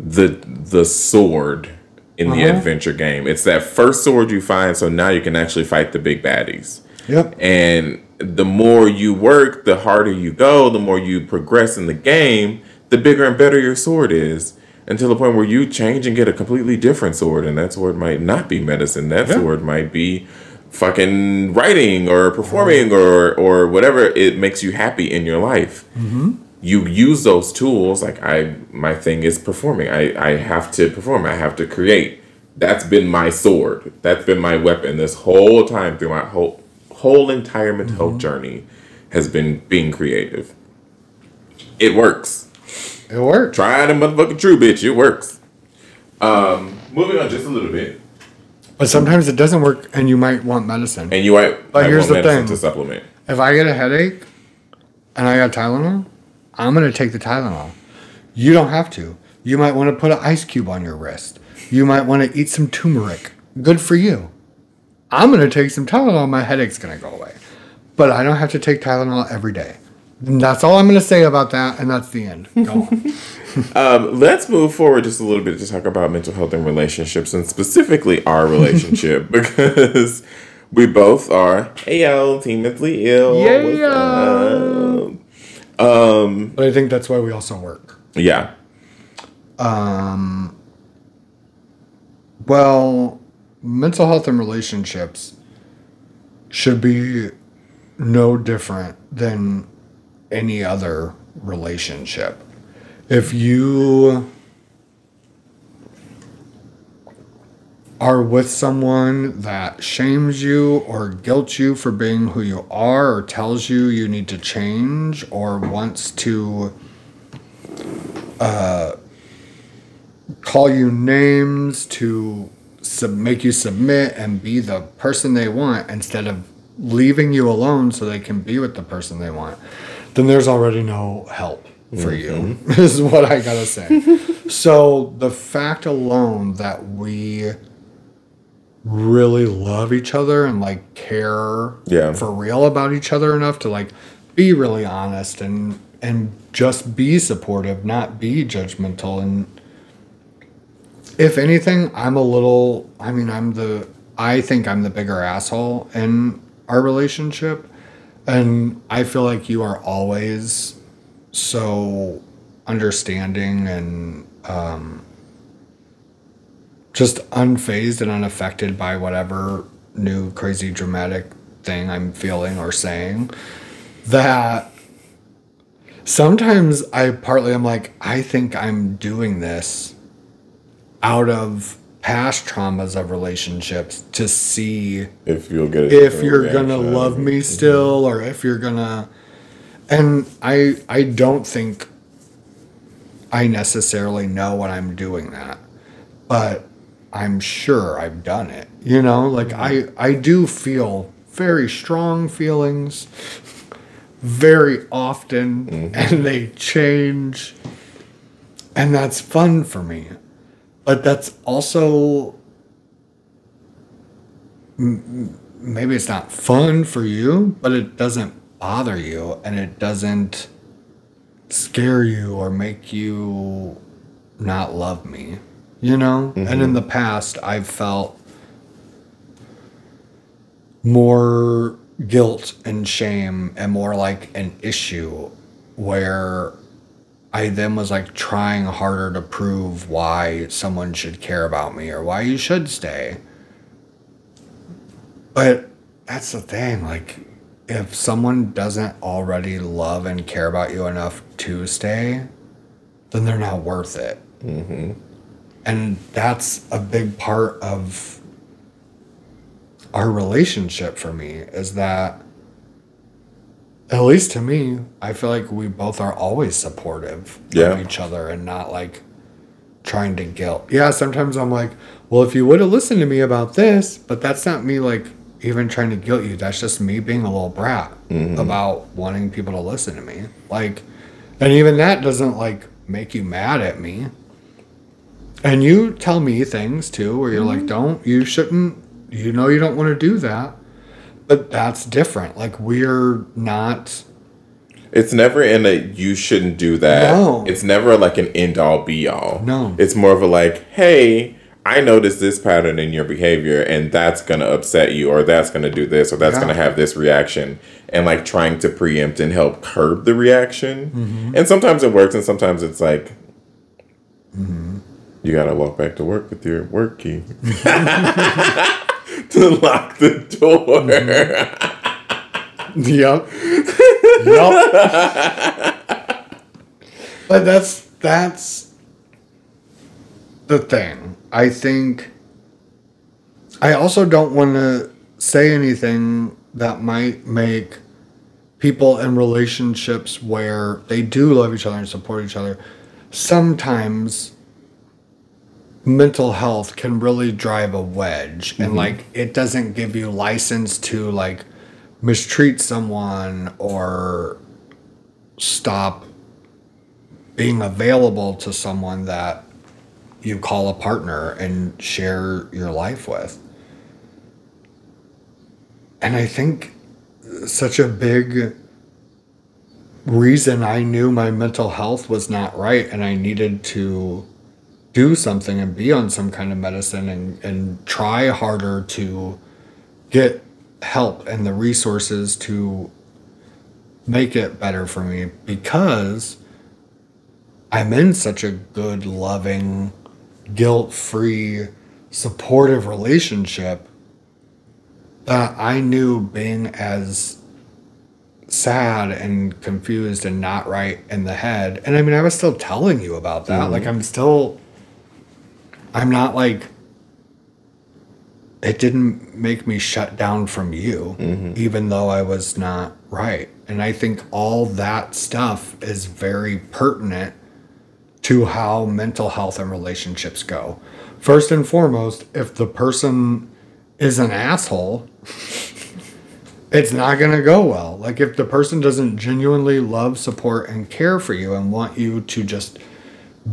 the the sword in the Uh-huh. adventure game. It's that first sword you find, so now you can actually fight the big baddies. Yep. And the more you work, the harder you go, the more you progress in the game, the bigger and better your sword is. Until the point where you change and get a completely different sword, and that sword might not be medicine. That Yeah. sword might be fucking writing or performing mm-hmm. or or whatever it makes you happy in your life. Mm-hmm. You use those tools. Like I, my thing is performing. I I have to perform. I have to create. That's been my sword. That's been my weapon this whole time through my whole whole entire mental health journey has been being creative. It works. It works. Try the motherfucking true bitch. It works. Um, moving on just a little bit, But sometimes it doesn't work and you might want medicine. and you might. But here's want the medicine thing. to supplement. If I get a headache and I got Tylenol, I'm going to take the Tylenol. You don't have to. You might want to put an ice cube on your wrist. You might want to eat some turmeric. Good for you. I'm going to take some Tylenol. My headache's going to go away. But I don't have to take Tylenol every day. And that's all I'm going to say about that. And that's the end. Go on. Um, let's move forward just a little bit to talk about mental health and relationships, and specifically our relationship, because we both are AL, team mentally ill. Yeah. What's up? but I think that's why we also work. Yeah. Um. Well, mental health and relationships should be no different than any other relationship. If you are with someone that shames you or guilt you for being who you are or tells you you need to change or wants to uh, call you names to sub- make you submit and be the person they want instead of leaving you alone so they can be with the person they want, then there's already no help for you, mm-hmm. is what I gotta say. So the fact alone that we really love each other and like care Yeah. for real about each other enough to like be really honest and and just be supportive, not be judgmental and if anything, I'm a little I mean, I'm the I think I'm the bigger asshole in our relationship and I feel like you are always so understanding and um, just unfazed and unaffected by whatever new crazy dramatic thing I'm feeling or saying that sometimes I partly I'm like I think I'm doing this out of past traumas of relationships to see If you'll get if you're gonna love me mm-hmm. still or if you're gonna and i i don't think i necessarily know when i'm doing that but i'm sure i've done it you know? Like i mm-hmm. i do feel very strong feelings very often mm-hmm. and they change and that's fun for me but that's also maybe it's not fun for you, but it doesn't bother you and it doesn't scare you or make you not love me, you know? And in mm-hmm. the past, I've felt more guilt and shame and more like an issue where I then was like trying harder to prove why someone should care about me or why you should stay. But that's the thing. Like, if someone doesn't already love and care about you enough to stay, then they're not worth it. Mm-hmm. And that's a big part of our relationship for me is that, at least to me, I feel like we both are always supportive Yeah. of each other and not like trying to guilt. Yeah, sometimes I'm like, well, if you would have listened to me about this, but that's not me like even trying to guilt you. That's just me being a little brat mm-hmm. about wanting people to listen to me. Like, and even that doesn't like make you mad at me. And you tell me things too where you're like, mm-hmm. don't, you shouldn't, you know, you don't want to do that. But that's different. Like, we're not. It's never in a you shouldn't do that. No. It's never like an end all be all. No. It's more of a like, hey, I noticed this pattern in your behavior and that's gonna upset you or that's gonna do this or that's Yeah. gonna have this reaction. And like trying to preempt and help curb the reaction. Mm-hmm. And sometimes it works and sometimes it's like Mm-hmm. you gotta walk back to work with your work key. to lock the door. Mm-hmm. Yep. yep. but that's that's the thing. I think I also don't want to say anything that might make people in relationships where they do love each other and support each other sometimes mental health can really drive a wedge and mm-hmm. like it doesn't give you license to like mistreat someone or stop being available to someone that you call a partner and share your life with. And i think such a big reason i knew my mental health was not right and i needed to do something and be on some kind of medicine and, and try harder to get help and the resources to make it better for me because I'm in such a good, loving, guilt free, supportive relationship that I knew being as sad and confused and not right in the head. And I mean, I was still telling you about that. Mm-hmm. Like, I'm still, I'm not like, it didn't make me shut down from you, mm-hmm. even though I was not right. And I think all that stuff is very pertinent to how mental health and relationships go. First and foremost, if the person is an asshole, it's not going to go well. Like if the person doesn't genuinely love, support, and care for you and want you to just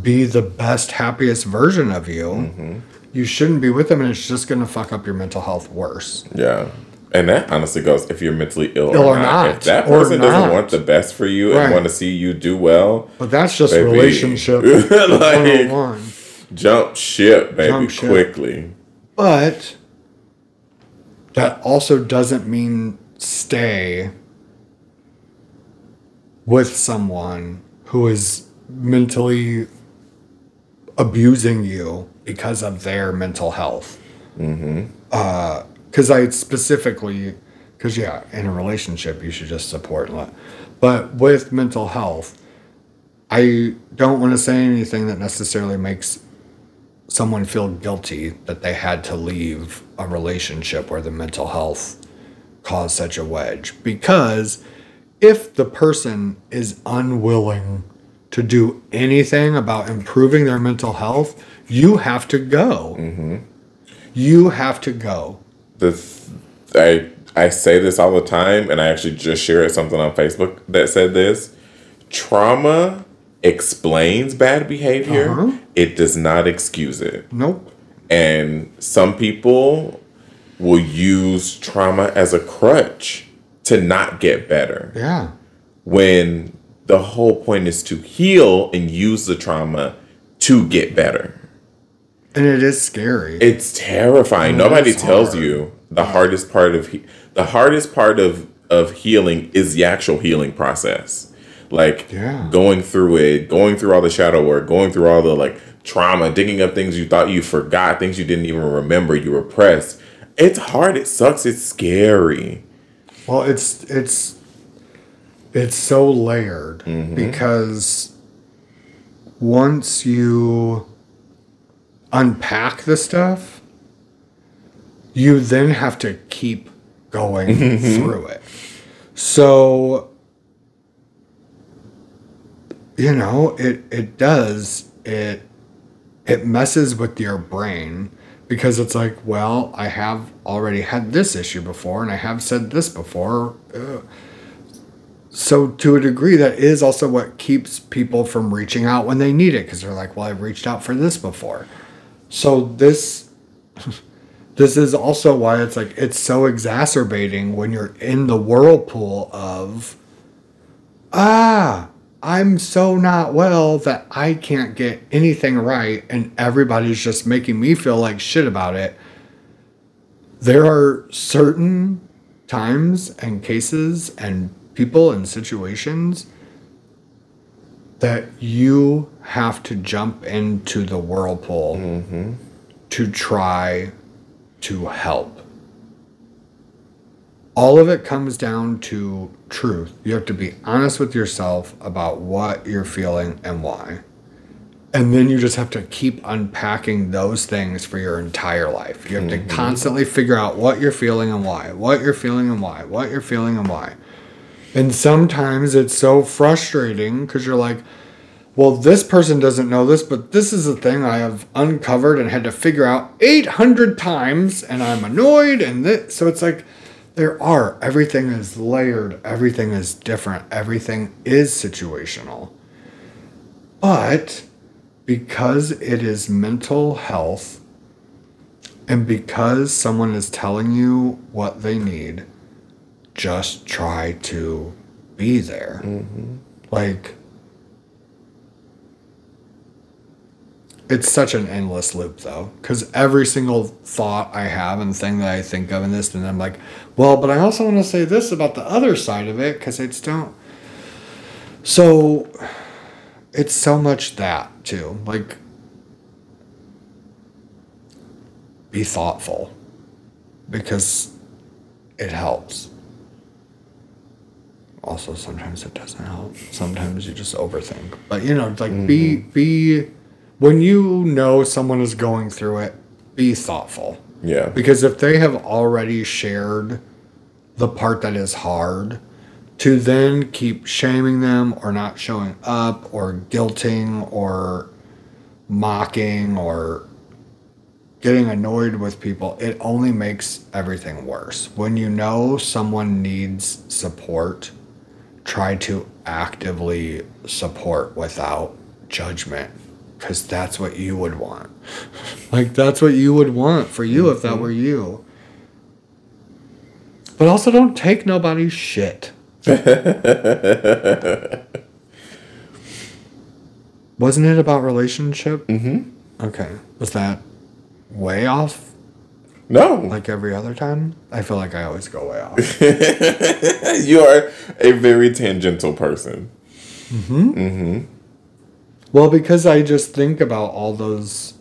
be the best, happiest version of you, Mm-hmm. you shouldn't be with them, and it's just going to fuck up your mental health worse. Yeah. And that honestly goes if you're mentally ill, Ill or, or not. not, If that person doesn't want the best for you Right. and want to see you do well, But that's just Baby. relationship Like- 101. jump ship, baby, Jump ship. quickly. But that also doesn't mean stay with someone who is mentally abusing you because of their mental health. Mm-hmm. Uh, because I specifically, because yeah, in a relationship, you should just support. But with mental health, I don't want to say anything that necessarily makes someone feel guilty that they had to leave a relationship where the mental health caused such a wedge. Because if the person is unwilling to do anything about improving their mental health, you have to go. You have to go. the th- I I say this all the time, and I actually just shared something on Facebook that said this: trauma explains bad behavior. Uh-huh. It does not excuse it. Nope. And some people will use trauma as a crutch to not get better. Yeah. When the whole point is to heal and use the trauma to get better. And it is scary. It's terrifying. Nobody tells hard. you the hardest part of he- the hardest part of of healing is the actual healing process. Like Yeah. going through it, going through all the shadow work, going through all the like trauma, digging up things you thought you forgot, things you didn't even remember, you repressed. It's hard, it sucks, it's scary. Well, it's it's it's so layered Mm-hmm. because once you unpack the stuff, you then have to keep going Mm-hmm. through it. So you know, it it does it it messes with your brain because it's like, well, I have already had this issue before and I have said this before. Ugh. So, to a degree, that is also what keeps people from reaching out when they need it because they're like, well, I've reached out for this before. So, this. This is also why it's like it's so exacerbating when you're in the whirlpool of ah, I'm so not well that I can't get anything right and everybody's just making me feel like shit about it. There are certain times and cases and people and situations that you have to jump into the whirlpool mm-hmm. to try to help all of it comes down to truth. You have to be honest with yourself about what you're feeling and why. And then you just have to keep unpacking those things for your entire life. You have to mm-hmm. constantly figure out what you're feeling and why, what you're feeling and why, what you're feeling and why. And sometimes it's so frustrating because you're like, well, this person doesn't know this, but this is a thing I have uncovered and had to figure out 800 times, and I'm annoyed. And this, so it's like, there are. Everything is layered, everything is different, everything is situational. But because it is mental health, and because someone is telling you what they need, just try to be there. Mm-hmm. Like, it's such an endless loop though because every single thought i have and thing that i think of in this and i'm like well but i also want to say this about the other side of it because it's don't so it's so much that too. Like be thoughtful because it helps also sometimes it doesn't help sometimes you just overthink but you know like be mm-hmm. be when you know someone is going through it be thoughtful Yeah. because if they have already shared the part that is hard to then keep shaming them or not showing up or guilting or mocking or getting annoyed with people, it only makes everything worse. When you know someone needs support, try to actively support without judgment because that's what you would want. like that's what you would want for you if that were you. But also don't take nobody's shit. Wasn't it about relationship? Mm-hmm. Okay. Was that way off No. like every other time? I feel like I always go way off. you are a very tangential person. Mhm. Mhm. Well, because I just think about all those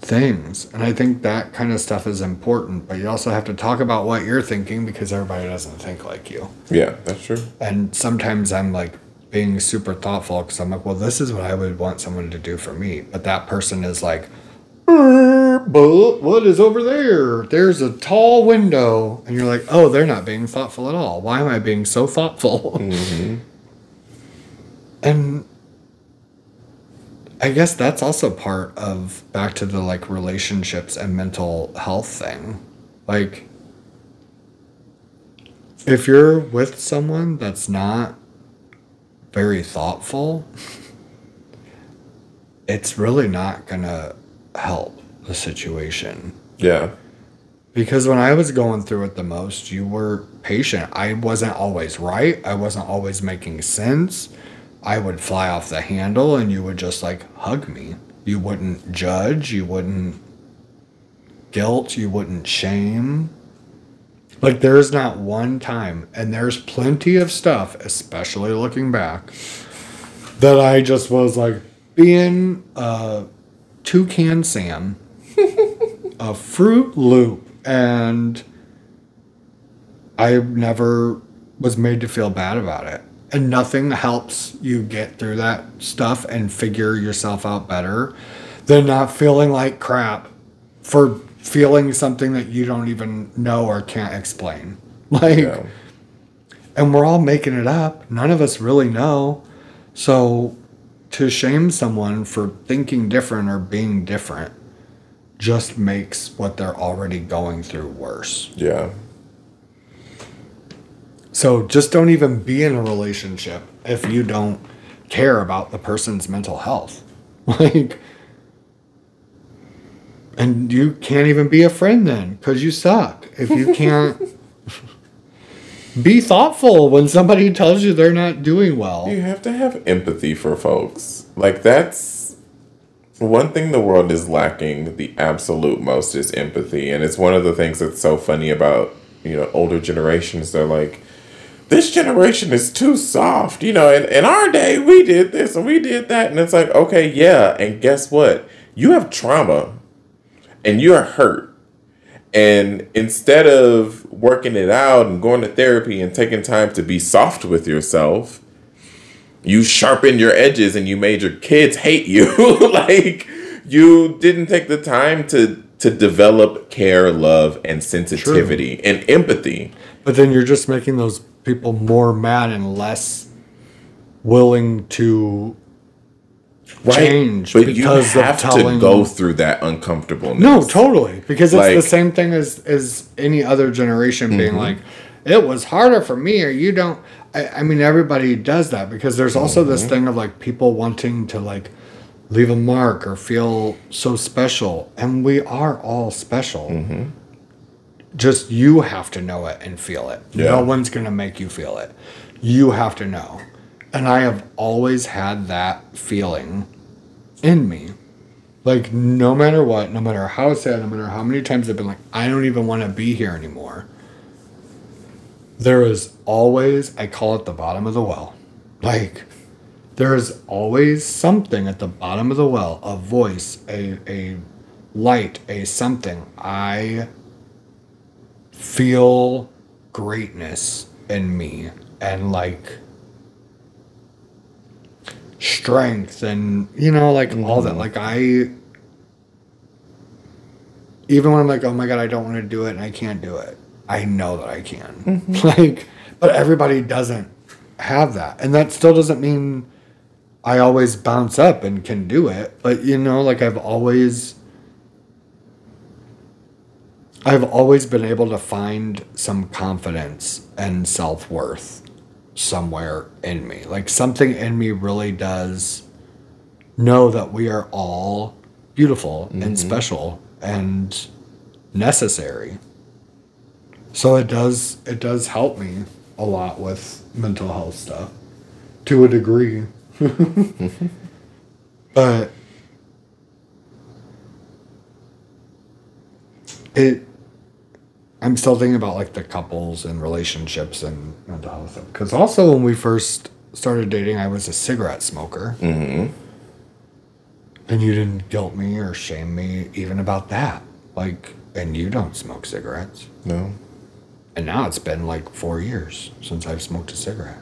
things. And I think that kind of stuff is important. But you also have to talk about what you're thinking because everybody doesn't think like you. Yeah, that's true. And sometimes I'm like being super thoughtful because I'm like, well, this is what I would want someone to do for me. But that person is like, "Er, but what is over there? There's a tall window. And you're like, oh, they're not being thoughtful at all. Why am I being so thoughtful? Mm-hmm. and I guess that's also part of back to the like relationships and mental health thing. Like, if you're with someone that's not very thoughtful, it's really not gonna help the situation. Yeah. Because when I was going through it the most, you were patient. I wasn't always right. I wasn't always making sense. I would fly off the handle and you would just like hug me. You wouldn't judge. You wouldn't guilt. You wouldn't shame. Like there's not one time, and there's plenty of stuff, especially looking back, that I just was like being a toucan Sam, a Fruit Loop, and I never was made to feel bad about it. And nothing helps you get through that stuff and figure yourself out better than not feeling like crap for feeling something that you don't even know or can't explain. Like, Yeah. and we're all making it up. None of us really know. So to shame someone for thinking different or being different just makes what they're already going through worse. Yeah. So just don't even be in a relationship if you don't care about the person's mental health. Like, and you can't even be a friend then because you suck. If you can't be thoughtful when somebody tells you they're not doing well. You have to have empathy for folks. Like that's one thing the world is lacking the absolute most is empathy. And it's one of the things that's so funny about, you know, older generations. They're like, this generation is too soft. You know, in, in our day we did this and we did that. And it's like, okay, yeah. And guess what? You have trauma and you're hurt. And instead of working it out and going to therapy and taking time to be soft with yourself, you sharpened your edges and you made your kids hate you. like you didn't take the time to to develop care, love, and sensitivity and empathy. But then you're just making those people more mad and less willing to change but because you of have to go through that uncomfortableness. No, totally. Because it's the same thing as as any other generation being Mm-hmm. like, it was harder for me or you don't I, I mean everybody does that because there's also Mm-hmm. this thing of like people wanting to like leave a mark or feel so special. And we are all special. Mm-hmm. Just you have to know it and feel it. Yeah. No one's gonna make you feel it. You have to know. And I have always had that feeling in me. Like no matter what, no matter how sad, no matter how many times I've been like, I don't even want to be here anymore. There is always, I call it the bottom of the well. Like there is always something at the bottom of the well, a voice, a a light, a something. I feel greatness in me and like strength and you know like all that mm-hmm. like i even when i'm like oh my god i don't want to do it and i can't do it i know that i can. Mm-hmm. Like but everybody doesn't have that. And that still doesn't mean i always bounce up and can do it. But you know like i've always i've always been able to find some confidence and self-worth somewhere in me. Like something in me really does know that we are all beautiful and mm-hmm. special and necessary. So it does it does help me a lot with mental health stuff to a degree. but it I'm still thinking about like the couples and relationships and mental health stuff. Because also when we first started dating, I was a cigarette smoker. Mm-hmm. And you didn't guilt me or shame me even about that. Like, and you don't smoke cigarettes. No. And now it's been like four years since I've smoked a cigarette.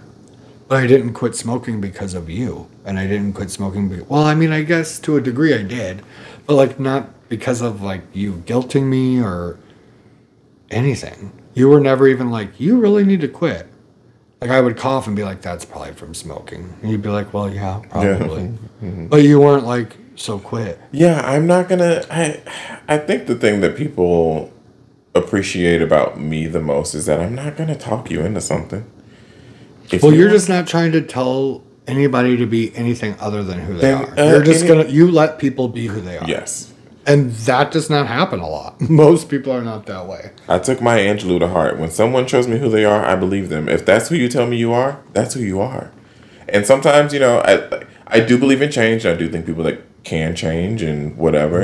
But I didn't quit smoking because of you. And I didn't quit smoking because, well, I mean, I guess to a degree I did. But like, not because of like you guilting me or anything. You were never even like, you really need to quit. Like, I would cough and be like, that's probably from smoking. And you'd be like, well, yeah, probably. Mm-hmm. But you weren't like, so quit. Yeah, I'm not gonna. I I think the thing that people appreciate about me the most is that I'm not gonna talk you into something. If Well, you you're just not trying to tell anybody to be anything other than who they Then, are. uh, you're just gonna you let people be who they are. yes. And that does not happen a lot. Most people are not that way. I took Maya Angelou to heart. When someone shows me who they are, I believe them. If that's who you tell me you are, that's who you are. And sometimes, you know, I I do believe in change. I do think people that can change and whatever.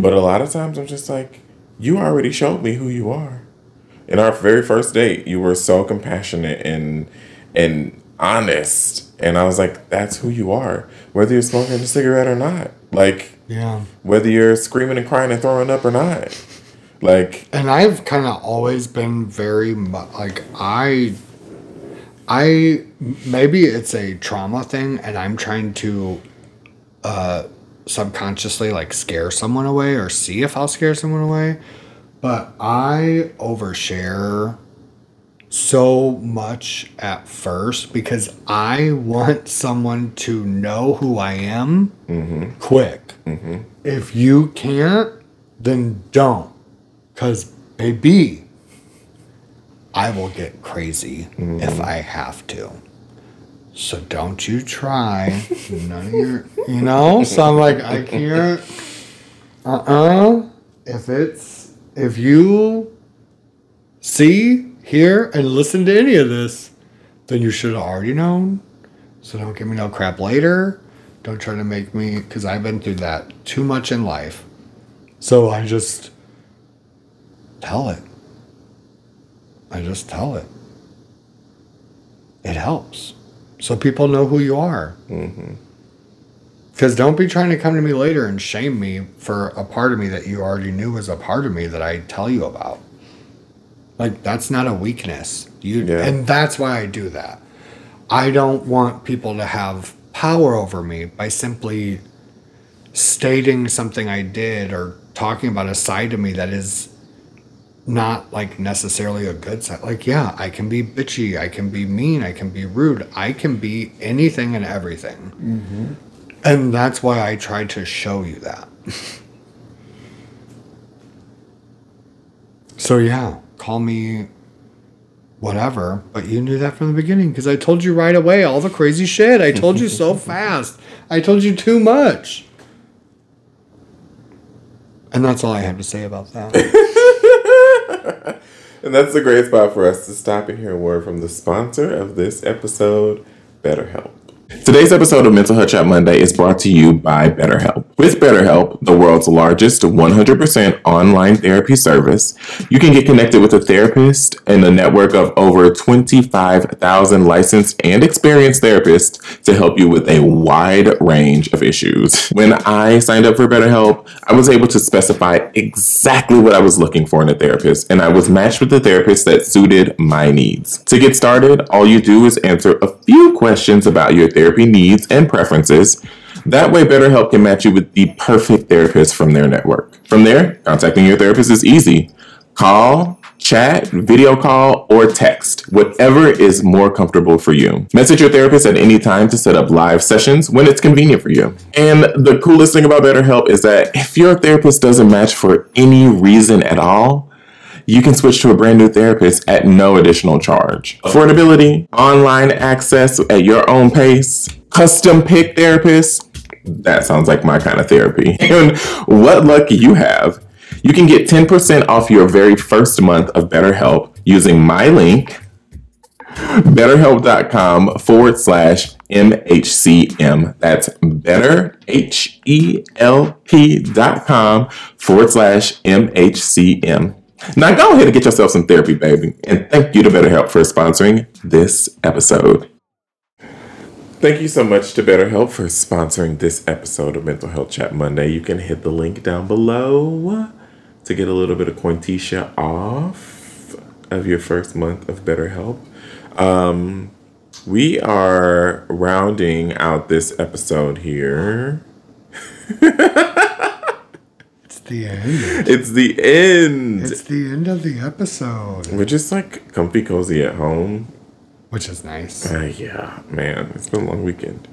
But a lot of times, I'm just like, you already showed me who you are. In our very first date, you were so compassionate and and honest, and I was like, that's who you are, whether you're smoking a cigarette or not. Like Yeah. whether you're screaming and crying and throwing up or not. Like And I've kind of always been very like I I maybe it's a trauma thing and I'm trying to uh subconsciously like scare someone away or see if I'll scare someone away. But I overshare so much at first because I want someone to know who I am mm-hmm. quick. Mm-hmm. If you can't, then don't. Because, baby, I will get crazy mm-hmm. if I have to. So don't you try. None of your, you know? So I'm like, I can't. Uh uh If it's, if you see, hear, and listen to any of this, then you should have already known. So don't give me no crap later. Don't try to make me, because I've been through that too much in life. So I just tell it. I just tell it. It helps. So people know who you are. Because don't be trying to come to me later and shame me for a part of me that you already knew was a part of me that I tell you about. Like that's not a weakness. You Yeah. and that's why I do that. I don't want people to have power over me by simply stating something I did or talking about a side of me that is not like necessarily a good side. Like, yeah, I can be bitchy, I can be mean, I can be rude, I can be anything and everything. Mm-hmm. And that's why I tried to show you that. so, yeah, call me whatever, but you knew that from the beginning because I told you right away all the crazy shit. I told you so fast. I told you too much. And that's all I have to say about that. And that's a great spot for us to stop and hear a word from the sponsor of this episode, BetterHelp. Today's episode of Mental Health Chat Monday is brought to you by BetterHelp. With BetterHelp, the world's largest 100% online therapy service, you can get connected with a therapist and a network of over 25,000 licensed and experienced therapists to help you with a wide range of issues. When I signed up for BetterHelp, I was able to specify exactly what I was looking for in a therapist, and I was matched with a therapist that suited my needs. To get started, all you do is answer a few questions about your therapy needs and preferences. That way, BetterHelp can match you with the perfect therapist from their network. From there, contacting your therapist is easy. Call, chat, video call, or text, whatever is more comfortable for you. Message your therapist at any time to set up live sessions when it's convenient for you. And the coolest thing about BetterHelp is that if your therapist doesn't match for any reason at all, you can switch to a brand new therapist at no additional charge. Affordability, online access at your own pace, custom pick therapists. that sounds like my kind of therapy. And what luck you have. You can get 10% off your very first month of BetterHelp using my link, betterhelp.com forward slash MHCM. That's betterhelp.com forward slash MHCM. Now go ahead and get yourself some therapy, baby. And thank you to BetterHelp for sponsoring this episode. Thank you so much to BetterHelp for sponsoring this episode of Mental Health Chat Monday. You can hit the link down below to get a little bit of Cointisha off of your first month of BetterHelp. Um, we are rounding out this episode here. The end. It's the end. It's the end of the episode, We're just like comfy cozy at home. which is nice. Uh, yeah, man, it's been a long weekend.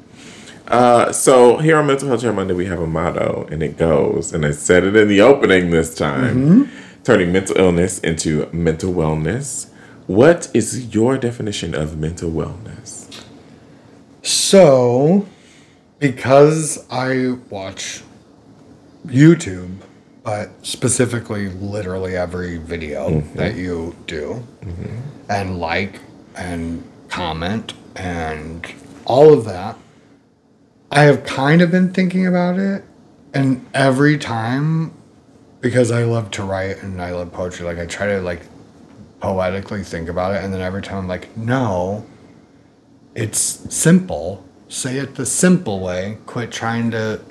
Uh, so here on Mental Health Chat Monday, we have a motto, and it goes, and I said it in the opening this time, turning mental illness into mental wellness. What is your definition of mental wellness? So, because I watch YouTube, but specifically literally every video mm-hmm. that you do, mm-hmm. and like and comment and all of that, I have kind of been thinking about it. And every time, because I love to write and I love poetry, like I try to like poetically think about it. And then every time I'm like, no, it's simple. Say it the simple way. Quit trying to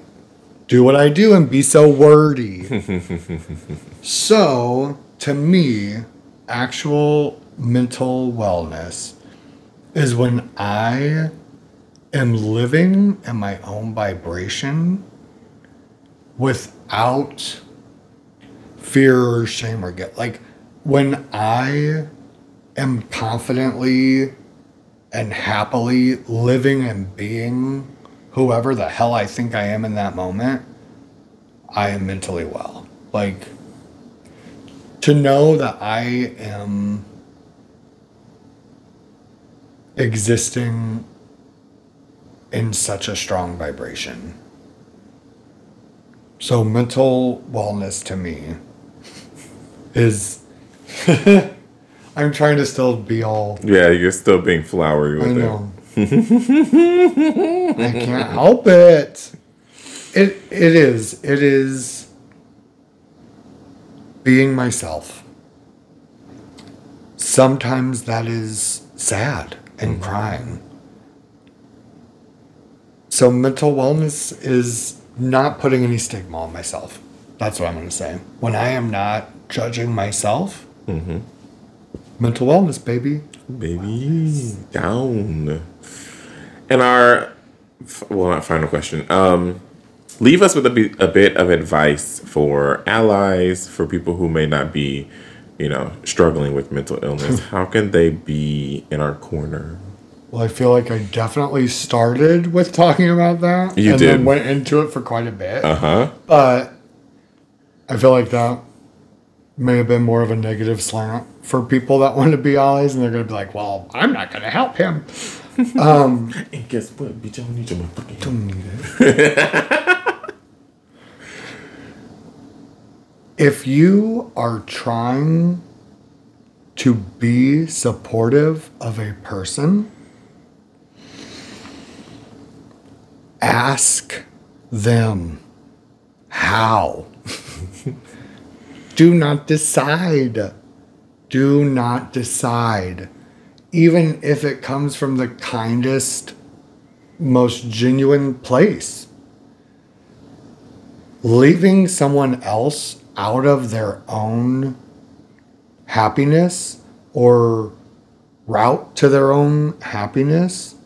do what I do and be so wordy. so, to me, actual mental wellness is when I am living in my own vibration without fear or shame or guilt. Like when I am confidently and happily living and being whoever the hell I think I am in that moment, I am mentally well. Like to know that I am existing in such a strong vibration. So mental wellness to me is I'm trying to still be all Yeah, you're still being flowery I with it. I can't help it. It it is. It is being myself. Sometimes that is sad and mm-hmm. crying. So mental wellness is not putting any stigma on myself. That's what I'm going to say. When I am not judging myself, mm-hmm. mental wellness, baby. Baby, down. And our, well, not final question. Um, leave us with a, bit- bit of advice for allies, for people who may not be, you know, struggling with mental illness. How can they be in our corner? Well, I feel like I definitely started with talking about that. You and did. then went into it for quite a bit. Uh huh. But I feel like that may have been more of a negative slant for people that want to be allies, and they're going to be like, well, I'm not going to help him. Um, and guess what, bitch? I don't need your motherfucking help. Don't need it. if you are trying to be supportive of a person, ask them how. Do not decide. Do not decide. Even if it comes from the kindest, most genuine place. Leaving someone else out of their own happiness or route to their own happiness,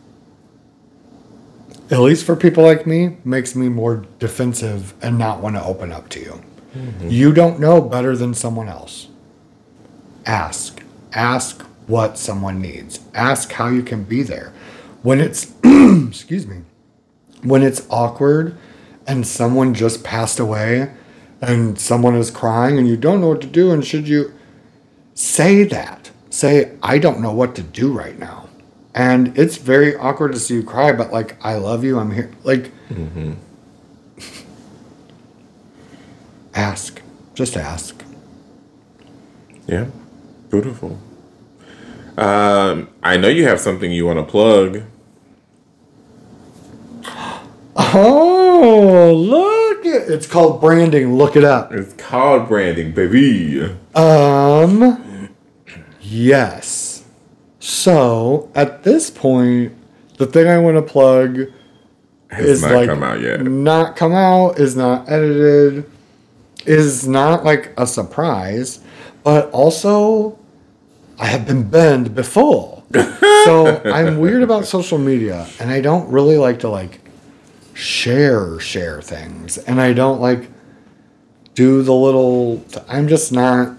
at least for people like me, makes me more defensive and not want to open up to you. Mm-hmm. You don't know better than someone else. Ask. Ask what someone needs. Ask how you can be there. When it's, excuse me, when it's awkward and someone just passed away and someone is crying and you don't know what to do and should you say that say i don't know what to do right now and it's very awkward to see you cry but like i love you i'm here like mm-hmm. ask. Just ask. Yeah, beautiful. Um, I know you have something you want to plug. Oh, look! It's called branding. Look it up. It's called branding, baby. Um, yes. So at this point, the thing I want to plug Has is not like come out yet. not come out, is not edited, is not like a surprise, but also I have been banned before. so I'm weird about social media and I don't really like to like share share things and I don't like do the little I'm just not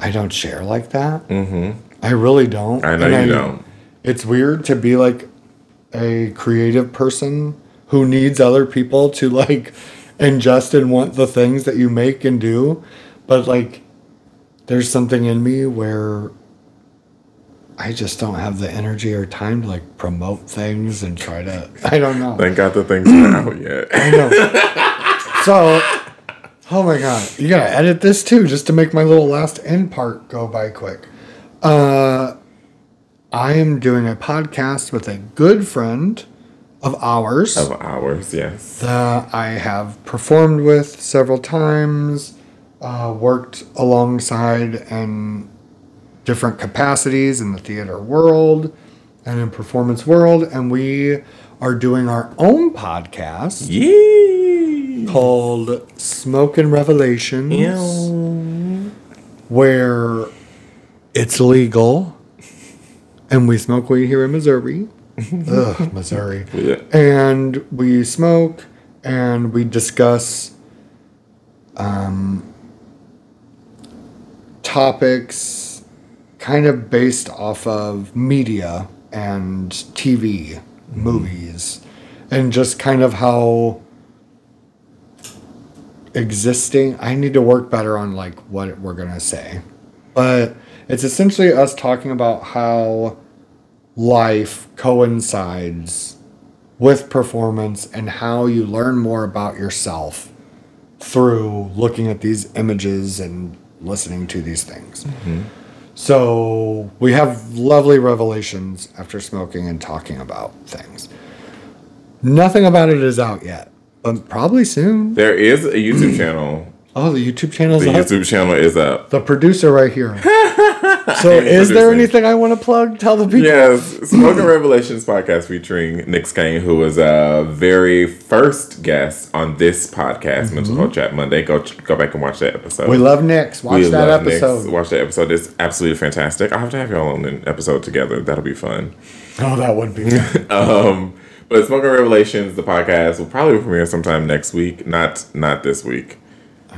I don't share like that. Mm-hmm. I really don't. I know And you don't. It's weird to be like a creative person who needs other people to like ingest and want the things that you make and do. But like there's something in me where I just don't have the energy or time to like promote things and try to I don't know. Thank God the thing's not out yet. I know. So Oh my god. You gotta edit this too, just to make my little last end part go by quick. Uh I am doing a podcast with a good friend of ours Of ours, yes. that I have performed with several times, uh, worked alongside in different capacities in the theater world and in performance world, and we are doing our own podcast Yee. called Smoke and Revelations, where it's legal and we smoke weed here in Missouri. Ugh, Missouri. Yeah. And we smoke and we discuss um, topics kind of based off of media and TV, mm-hmm. movies, and just kind of how existing. I need to work better on like what we're gonna say, but it's essentially us talking about how life coincides with performance and how you learn more about yourself through looking at these images and listening to these things. Mm-hmm. So we have lovely revelations after smoking and talking about things. Nothing about it is out yet, but probably soon. There is a YouTube channel. Oh, the YouTube channel's The up. YouTube channel is up. The producer right here. so, is there anything I want to plug? Tell the people. Yes, Smoke and Revelations podcast featuring Nick Skane, who was a very first guest on this podcast, Mental Health Chat Monday. Go go back and watch that episode. Mm-hmm. We love Nick's. Watch We that love Nick's. episode. Watch that episode. It's absolutely fantastic. I'll have to have y'all on an episode together. That'll be fun. Oh, that would be. Um, but Smoke and Revelations, the podcast, will probably premiere sometime next week. Not not this week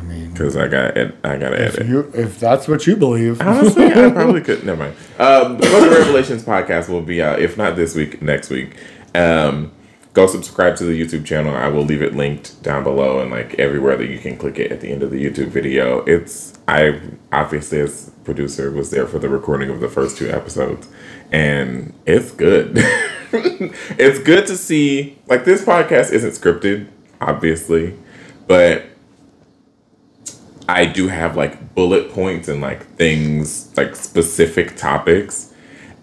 mean, because I got ed- I got to if edit. you if that's what you believe. Honestly, I probably could. Never mind. Um, the Smoke and Revelations podcast will be out if not this week, next week. Um, go subscribe to the YouTube channel. I will leave it linked down below and like everywhere that you can click it at the end of the YouTube video. It's I obviously as producer was there for the recording of the first two episodes, and it's good. it's good to see like this podcast isn't scripted, obviously, but I do have like bullet points and like things, like specific topics.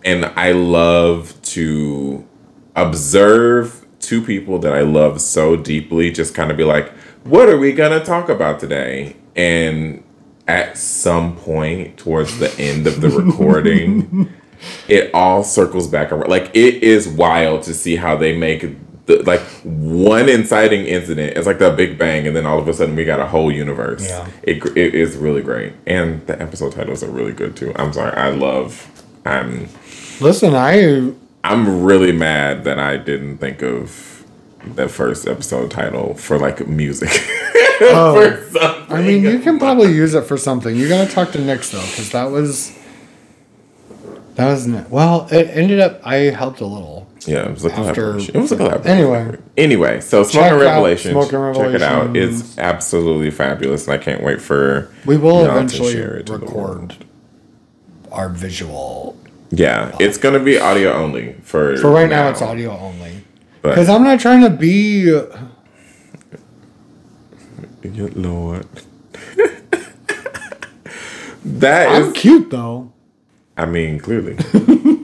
And I love to observe two people that I love so deeply, just kind of be like, what are we going to talk about today? And at some point towards the end of the recording, it all circles back around. Like, it is wild to see how they make the, like one inciting incident. It's like the Big Bang, and then all of a sudden we got a whole universe. Yeah. It, it is really great. And the episode titles are really good too. I'm sorry. I love. I'm Listen, I I'm really mad that I didn't think of the first episode title for like music. Oh. I mean, you can probably use it for something. You gotta talk to Nick's though, because that was that was ne- well. It ended up. I helped a little. Yeah, it was a After- collaboration. It was a collaboration. Anyway. Anyway, so Smoke and Revelations. Smoking Check it out. It's absolutely fabulous, and I can't wait for We will eventually share it to record our visual. Yeah, it's gonna be audio only for For right now, it's audio only. Because I'm not trying to be. Good Lord. that I'm is, cute though. I mean, clearly.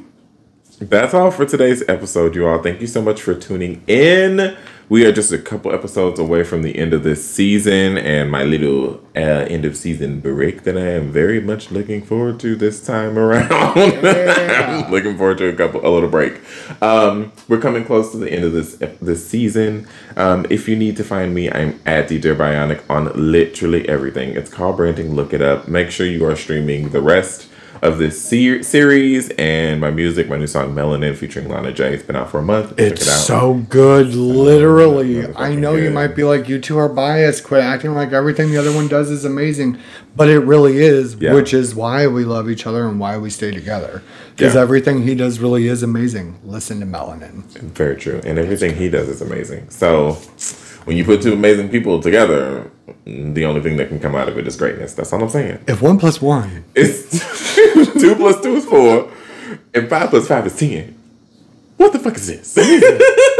That's all for today's episode, you all. Thank you so much for tuning in. We are just a couple episodes away from the end of this season and my little uh, end of season break that I am very much looking forward to this time around. I'm looking forward to a couple a little break. Um, we're coming close to the end of this this season. Um, if you need to find me, I'm at DJ Bionic on literally everything. It's called branding. Look it up. Make sure you are streaming the rest of this ser- series and my music, my new song Melanin featuring Lana J. It's been out for a month. It's it out. so good, literally. motherfucking I know you might be like, you two are biased. Quit acting like everything the other one does is amazing. But it really is, Yeah. which is why we love each other and why we stay together. Because Yeah. everything he does really is amazing. Listen to Melanin. Very true. And everything he does is amazing. So when you put two amazing people together, the only thing that can come out of it is greatness. That's all I'm saying. If one plus one, is two plus two is four, and five plus five is ten. What the fuck is this?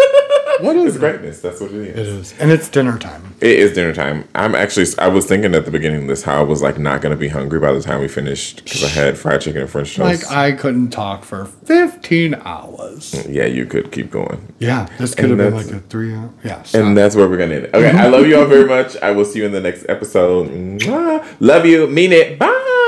what is it's it? greatness. That's what it is. It is. And it's dinner time. It is dinner time. I'm actually. I was thinking at the beginning of this how I was like not gonna be hungry by the time we finished because I had fried chicken and French toast. Like, I couldn't talk for 15 hours. yeah, you could keep going. Yeah, this could have been like a three hour. Yeah. And that's where we're gonna end it. Okay, I love you all very much. I will see you in the next episode. Mwah. Love you. Mean it. Bye.